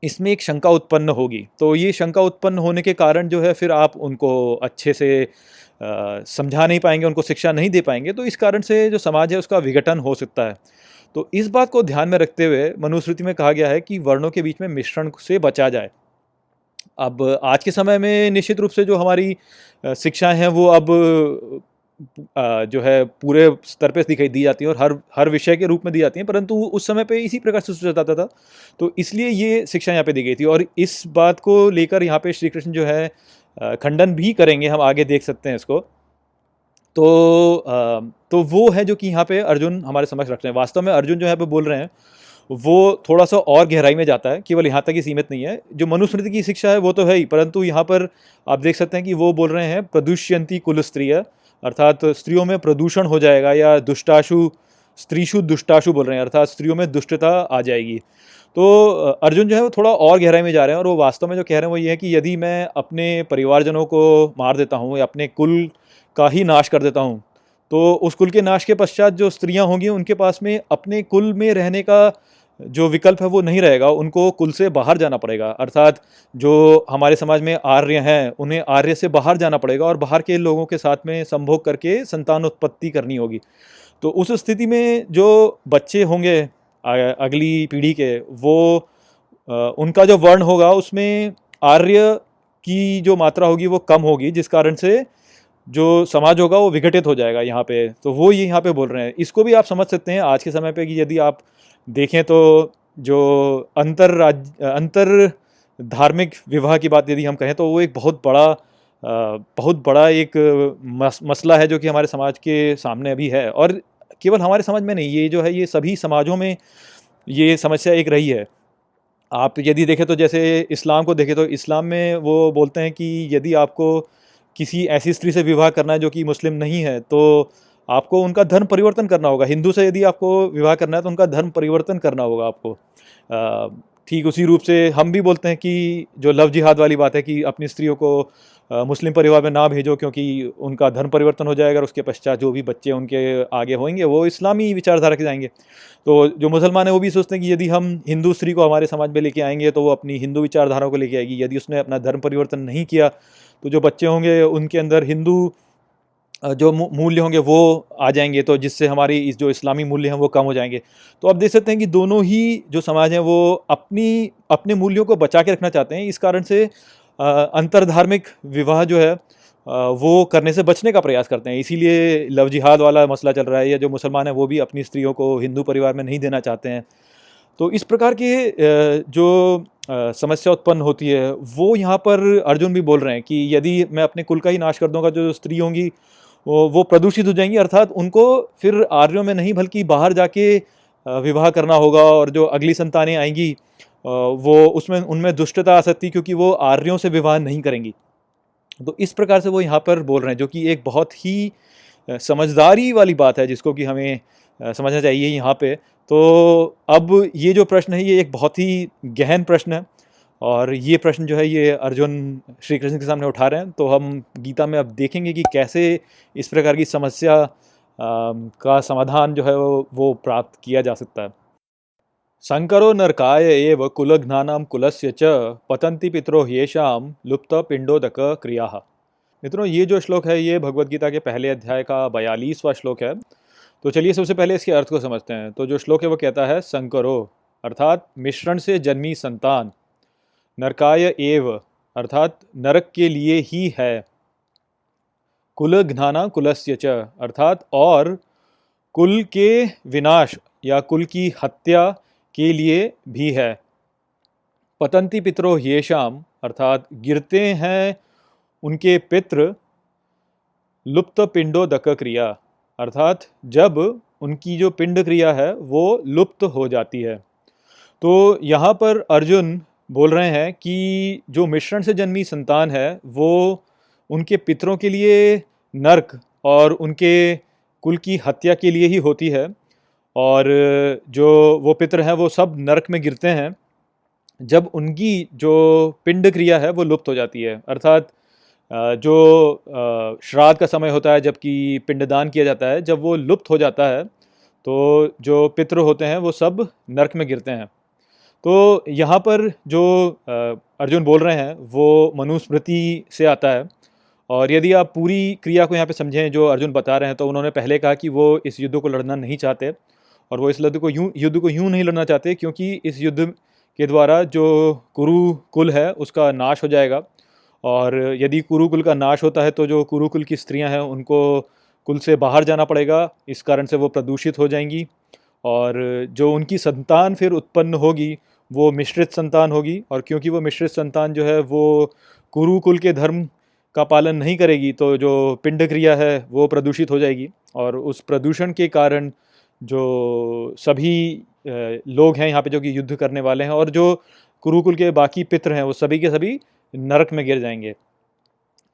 इसमें एक शंका उत्पन्न होगी। तो ये शंका उत्पन्न होने के कारण जो है फिर आप उनको अच्छे से समझा नहीं पाएँगे, उनको शिक्षा नहीं दे पाएँगे तो इस कारण से जो समाज है उसका विघटन हो सकता है। तो इस बात को ध्यान में रखते हुए मनुस्मृति में कहा गया है कि वर्णों के बीच में मिश्रण से बचा जाए। अब आज के समय में निश्चित रूप से जो हमारी शिक्षाएँ हैं वो अब जो है पूरे स्तर पे दिखाई दी जाती है और हर हर विषय के रूप में दी जाती हैं, परंतु उस समय पे इसी प्रकार से सोचा जाता था। तो इसलिए ये शिक्षा यहाँ पे दी गई थी और इस बात को लेकर यहाँ पे श्री कृष्ण जो है खंडन भी करेंगे, हम आगे देख सकते हैं इसको। तो तो वो है जो कि यहाँ पे अर्जुन हमारे समक्ष रख रहे हैं। वास्तव में अर्जुन जो है पे बोल रहे हैं, वो थोड़ा सा और गहराई में जाता है, केवल यहाँ तक ही सीमित नहीं है। जो मनुस्मृति की शिक्षा है, वो तो है ही, परंतु यहाँ पर आप देख सकते हैं कि वो बोल रहे हैं, प्रदुष्यंती कुल स्त्रीय अर्थात स्त्रियों में प्रदूषण हो जाएगा या दुष्टाशु, स्त्रीशु दुष्टाशु बोल रहे हैं, अर्थात स्त्रियों में दुष्टता आ जाएगी। तो अर्जुन जो है वो थोड़ा और गहराई में जा रहे हैं और वो वास्तव में जो कह रहे हैं वो ये है कि यदि मैं अपने परिवारजनों को मार देता हूँ या अपने कुल का ही नाश कर देता हूँ तो उस कुल के नाश के पश्चात जो स्त्रियाँ होंगी उनके पास में अपने कुल में रहने का जो विकल्प है वो नहीं रहेगा, उनको कुल से बाहर जाना पड़ेगा। अर्थात जो हमारे समाज में आर्य हैं, उन्हें आर्य से बाहर जाना पड़ेगा और बाहर के लोगों के साथ में संभोग करके संतान उत्पत्ति करनी होगी। तो उस स्थिति में जो बच्चे होंगे अगली पीढ़ी के, वो उनका जो वर्ण होगा, उसमें आर्य की जो मात्रा होगी, वो कम होगी, जिस कारण से जो समाज होगा, वो विघटित हो जाएगा यहाँ पे। तो वो ये यहाँ पे बोल रहे हैं। इसको भी आप समझ सकते हैं आज के समय पे कि यदि आप देखें तो जो अंतर राज्य अंतर धार्मिक विवाह की बात यदि हम कहें तो वो एक बहुत बड़ा बहुत बड़ा एक मस, मसला है जो कि हमारे समाज के सामने अभी है। और केवल हमारे समाज में नहीं ये जो है ये सभी समाजों में ये समस्या एक रही है। आप यदि देखें तो जैसे इस्लाम को देखें तो इस्लाम में वो बोलते हैं कि यदि आपको किसी ऐसी स्त्री से विवाह करना है जो कि मुस्लिम नहीं है तो आपको उनका धर्म परिवर्तन करना होगा। हिंदू से यदि आपको विवाह करना है तो उनका धर्म परिवर्तन करना होगा आपको। ठीक उसी रूप से हम भी बोलते हैं कि जो लव जिहाद वाली बात है कि अपनी स्त्रियों को मुस्लिम परिवार में ना भेजो क्योंकि उनका धर्म परिवर्तन हो जाएगा और उसके पश्चात जो भी बच्चे उनके आगे होंगे, वो इस्लामी विचारधारा के जाएँगे। तो जो मुसलमान है, वो भी सोचते हैं कि यदि हम हिंदू स्त्री को हमारे समाज में लेके आएँगे तो वो अपनी हिंदू विचारधारा को लेके आएगी। यदि उसने अपना धर्म परिवर्तन नहीं किया तो जो बच्चे होंगे, उनके अंदर हिंदू जो मूल्य होंगे वो आ जाएँगे तो जिससे हमारी इस जो इस्लामी मूल्य हैं वो कम हो जाएँगे। तो आप देख सकते हैं कि दोनों ही जो समाज हैं वो अपनी, अपने मूल्यों को बचा के रखना चाहते हैं। इस कारण से अंतरधार्मिक विवाह जो है वो करने से बचने का प्रयास करते हैं। इसीलिए लव जिहाद वाला मसला चल रहा है, या जो मुसलमान हैं वो भी अपनी स्त्रियों को हिंदू परिवार में नहीं देना चाहते हैं। तो इस प्रकार के जो समस्या उत्पन्न होती है, वो यहाँ पर अर्जुन भी बोल रहे हैं कि यदि मैं अपने कुल का ही नाश कर दूँगा, जो स्त्री होंगी वो वो प्रदूषित हो जाएँगी, अर्थात उनको फिर आर्यों में नहीं, बल्कि बाहर जाके विवाह करना होगा और जो अगली संतानें आएँगी वो उसमें, उनमें दुष्टता आ सकती क्योंकि वो आर्यों से विवाह नहीं करेंगी। तो इस प्रकार से वो यहाँ पर बोल रहे हैं, जो कि एक बहुत ही समझदारी वाली बात है, जिसको कि हमें समझना चाहिए यहाँ पे। तो अब ये जो प्रश्न है, ये एक बहुत ही गहन प्रश्न है। और ये प्रश्न जो है ये अर्जुन श्री कृष्ण के सामने उठा रहे हैं। तो हम गीता में अब देखेंगे कि कैसे इस प्रकार की समस्या का समाधान जो है वो, वो प्राप्त किया जा सकता है। शंकरो नरकाय एव कुलघ्नानाम कुलस्य च पतंती पितरो येषाम लुप्त पिंडोदक क्रिया। मित्रों ये जो श्लोक है ये भगवत गीता के पहले अध्याय का बयालीसवा श्लोक है। तो चलिए सबसे पहले इसके अर्थ को समझते हैं। तो जो श्लोक है वो कहता है संकरो अर्थात मिश्रण से जन्मी संतान। नरकाय एव, अर्थात नरक के लिए ही है। कुल घ्नाना कुलस्य च, अर्थात और कुल के विनाश या कुल की हत्या के लिए भी है। पतंती पितरो येषाम, अर्थात गिरते हैं उनके पित्र लुप्त पिंडो दक क्रिया अर्थात जब उनकी जो पिंड क्रिया है, वो लुप्त हो जाती है। तो यहाँ पर अर्जुन बोल रहे हैं कि जो मिश्रण से जन्मी संतान है, वो उनके पितरों के लिए नरक और उनके कुल की हत्या के लिए ही होती है। और जो वो पितर हैं, वो सब नरक में गिरते हैं। जब उनकी जो पिंड क्रिया है, वो लुप्त हो जाती है। अर्थात जो श्राद्ध का समय होता है, जबकि पिंडदान किया जाता है, जब वो लुप्त हो जाता है तो जो पितृ होते हैं, वो सब नरक में गिरते हैं। तो यहाँ पर जो अर्जुन बोल रहे हैं, वो मनुस्मृति से आता है। और यदि आप पूरी क्रिया को यहाँ पे समझें, जो अर्जुन बता रहे हैं तो उन्होंने पहले कहा कि वो इस युद्ध को लड़ना नहीं चाहते और वो इस युद्ध को यूँ, युद्ध को यूँ नहीं लड़ना चाहते, क्योंकि इस युद्ध के द्वारा जो कुरु कुल है, उसका नाश हो जाएगा। और यदि कुरुकुल का नाश होता है तो जो कुरुकुल की स्त्रियाँ हैं, उनको कुल से बाहर जाना पड़ेगा, इस कारण से वो प्रदूषित हो जाएँगी। और जो उनकी संतान फिर उत्पन्न होगी वो मिश्रित संतान होगी और क्योंकि वो मिश्रित संतान जो है वो कुरुकुल के धर्म का पालन नहीं करेगी तो जो पिंड क्रिया है वो प्रदूषित हो जाएगी। और उस प्रदूषण के कारण जो सभी लोग हैं यहाँ पे जो कि युद्ध करने वाले हैं और जो कुरुकुल के बाकी पित्र हैं, वो सभी के सभी नरक में गिर जाएँगे।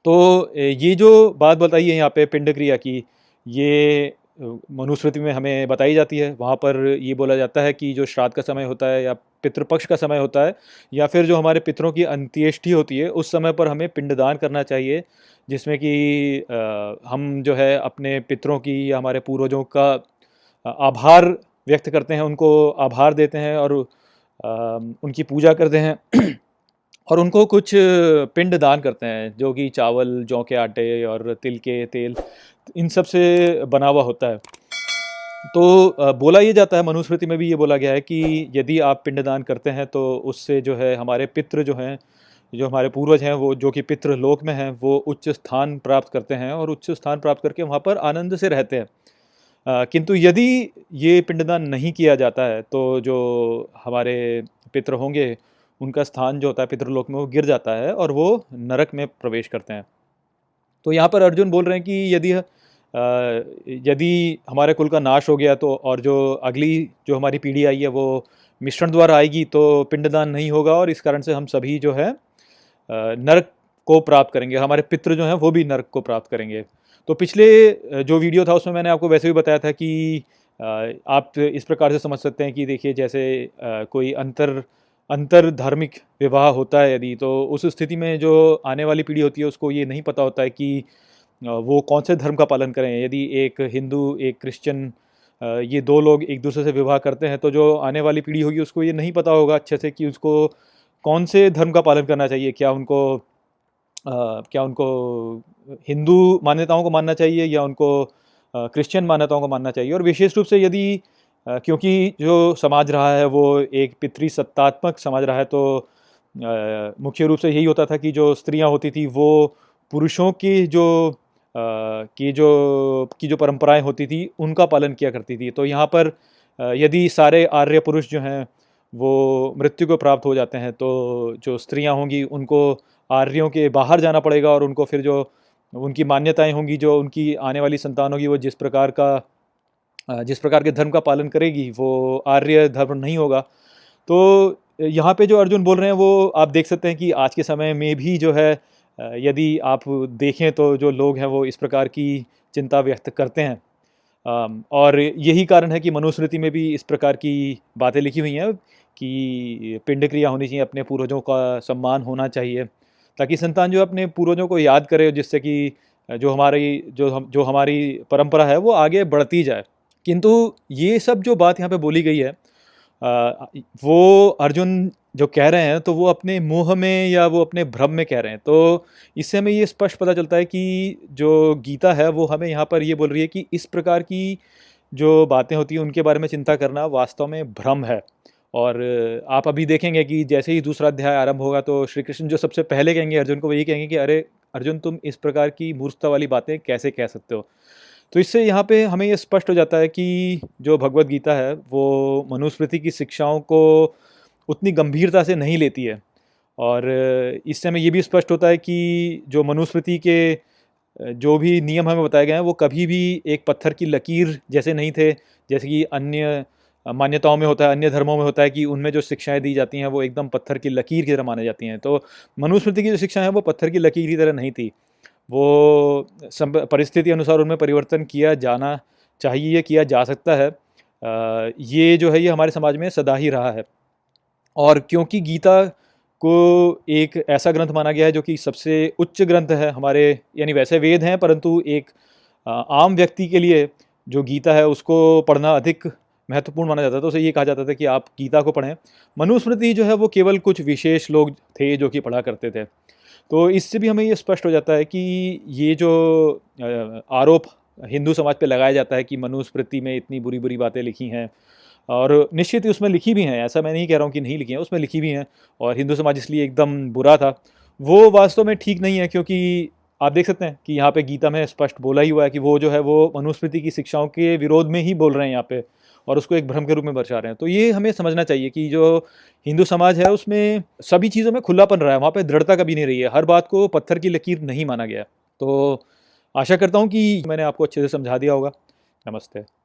तो ये जो बात बताई है यहाँ पे पिंड क्रिया की, ये मनुस्मृति में हमें बताई जाती है। वहाँ पर ये बोला जाता है कि जो श्राद्ध का समय होता है या पितृपक्ष का समय होता है या फिर जो हमारे पितरों की अंत्येष्टि होती है, उस समय पर हमें पिंडदान करना चाहिए, जिसमें कि हम जो है अपने पितरों की या हमारे पूर्वजों का आभार व्यक्त करते हैं, उनको आभार देते हैं और उनकी पूजा करते हैं <clears throat> और उनको कुछ पिंड दान करते हैं, जो कि चावल, जौ के आटे और तिल के तेल इन सबसे बना हुआ होता है। तो बोला ये जाता है, मनुस्मृति में भी ये बोला गया है कि यदि आप पिंडदान करते हैं तो उससे जो है हमारे पितृ जो हैं, जो हमारे पूर्वज हैं, वो, जो कि पितृ लोक में हैं, वो उच्च स्थान प्राप्त करते हैं और उच्च स्थान प्राप्त करके वहाँ पर आनंद से रहते हैं। किंतु यदि ये पिंडदान नहीं किया जाता है तो जो हमारे पितृ होंगे, उनका स्थान जो होता है पितृलोक में, वो गिर जाता है और वो नरक में प्रवेश करते हैं। तो यहाँ पर अर्जुन बोल रहे हैं कि यदि यदि हमारे कुल का नाश हो गया तो और जो अगली जो हमारी पीढ़ी आई है वो मिश्रण द्वारा आएगी तो पिंडदान नहीं होगा और इस कारण से हम सभी जो है नरक को प्राप्त करेंगे। हमारे पितृ जो हैं वो भी नरक को प्राप्त करेंगे। तो पिछले जो वीडियो था उसमें मैंने आपको वैसे भी बताया था कि आप इस प्रकार से समझ सकते हैं कि देखिए जैसे कोई अंतर अंतर धार्मिक विवाह होता है यदि तो उस स्थिति में जो आने वाली पीढ़ी होती है उसको ये नहीं पता होता है कि वो कौन से धर्म का पालन करें। यदि एक हिंदू एक क्रिश्चियन ये दो लोग एक दूसरे से विवाह करते हैं तो जो आने वाली पीढ़ी होगी उसको ये नहीं पता होगा अच्छे से कि उसको कौन से धर्म का पालन करना चाहिए। क्या उनको आ, क्या उनको हिंदू मान्यताओं को मानना चाहिए या उनको क्रिश्चियन मान्यताओं को मानना चाहिए? और विशेष रूप से यदि क्योंकि जो समाज रहा है, वो एक पितृ सत्तात्मक समाज रहा है तो मुख्य रूप से यही होता था कि जो स्त्रियाँ होती थी, वो पुरुषों की जो की जो की जो परंपराएँ होती थी, उनका पालन किया करती थी। तो यहाँ पर यदि सारे आर्य पुरुष जो हैं, वो मृत्यु को प्राप्त हो जाते हैं तो जो स्त्रियाँ होंगी, उनको आर्यों के बाहर जाना पड़ेगा और उनको फिर जो, उनकी मान्यताएँ होंगी, जो उनकी आने वाली संतान होगी, वो जिस प्रकार का जिस प्रकार के धर्म का पालन करेगी, वो आर्य धर्म नहीं होगा। तो यहाँ पे जो अर्जुन बोल रहे हैं, वो आप देख सकते हैं कि आज के समय में भी जो है यदि आप देखें तो जो लोग हैं, वो इस प्रकार की चिंता व्यक्त करते हैं। और यही कारण है कि मनुस्मृति में भी इस प्रकार की बातें लिखी हुई हैं कि पिंड क्रिया होनी चाहिए, अपने पूर्वजों का सम्मान होना चाहिए, ताकि संतान जो अपने पूर्वजों को याद करे, जिससे कि जो हमारी, जो हम, जो हमारी परंपरा है, वो आगे बढ़ती जाए। किंतु ये सब जो बात यहाँ पे बोली गई है वो अर्जुन जो कह रहे हैं तो वो अपने मोह में या वो अपने भ्रम में कह रहे हैं। तो इससे हमें ये स्पष्ट पता चलता है कि जो गीता है, वो हमें यहाँ पर ये बोल रही है कि इस प्रकार की जो बातें होती हैं, उनके बारे में चिंता करना वास्तव में भ्रम है। और आप अभी देखेंगे कि जैसे ही दूसरा अध्याय आरंभ होगा तो श्री कृष्ण जो सबसे पहले कहेंगे अर्जुन को वही कहेंगे कि अरे अर्जुन, तुम इस प्रकार की मूर्खता वाली बातें कैसे कह सकते हो? तो इससे यहाँ पे हमें ये स्पष्ट हो जाता है कि जो भगवत गीता है, वो मनुस्मृति की शिक्षाओं को उतनी गंभीरता से नहीं लेती है। और इससे हमें ये भी स्पष्ट होता है कि जो मनुस्मृति के, जो भी नियम हमें बताए गए हैं, वो कभी भी एक पत्थर की लकीर जैसे नहीं थे। जैसे कि अन्य मान्यताओं में होता है, अन्य धर्मों में होता है कि उनमें जो शिक्षाएँ दी जाती हैं, वो एकदम पत्थर की लकीर की तरह मानी जाती हैं। तो मनुस्मृति की जो शिक्षाएँ हैं, वो पत्थर की लकीर की तरह नहीं थी। वो परिस्थिति अनुसार उनमें परिवर्तन किया जाना चाहिए, किया जा सकता है। ये जो है, ये हमारे समाज में सदा ही रहा है। और क्योंकि गीता को एक ऐसा ग्रंथ माना गया है, जो कि सबसे उच्च ग्रंथ है हमारे, यानी वैसे वेद हैं, परंतु एक आम व्यक्ति के लिए जो गीता है, उसको पढ़ना अधिक महत्वपूर्ण माना जाता था। तो उसे ये कहा जाता था कि आप गीता को पढ़ें। मनुस्मृति जो है, वो केवल कुछ विशेष लोग थे, जो कि पढ़ा करते थे। तो इससे भी हमें ये स्पष्ट हो जाता है कि ये जो आरोप हिंदू समाज पे लगाया जाता है कि मनुस्मृति में इतनी बुरी बुरी बातें लिखी हैं और निश्चित ही उसमें लिखी भी हैं, ऐसा मैं नहीं कह रहा हूँ कि नहीं लिखी हैं, उसमें लिखी भी हैं और हिंदू समाज इसलिए एकदम बुरा था। वो वास्तव में ठीक नहीं है क्योंकि आप देख सकते हैं कि यहाँ पे गीता में स्पष्ट बोला ही हुआ है कि वो जो है वो मनुस्मृति की शिक्षाओं के विरोध में ही बोल रहे हैं यहाँ पे। और उसको एक भ्रम के रूप में दर्शा रहे हैं। तो ये हमें समझना चाहिए कि जो हिंदू समाज है, उसमें सभी चीज़ों में खुलापन रहा है, वहाँ पर दृढ़ता कभी नहीं रही है। हर बात को पत्थर की लकीर नहीं माना गया। तो आशा करता हूँ कि मैंने आपको अच्छे से समझा दिया होगा। नमस्ते।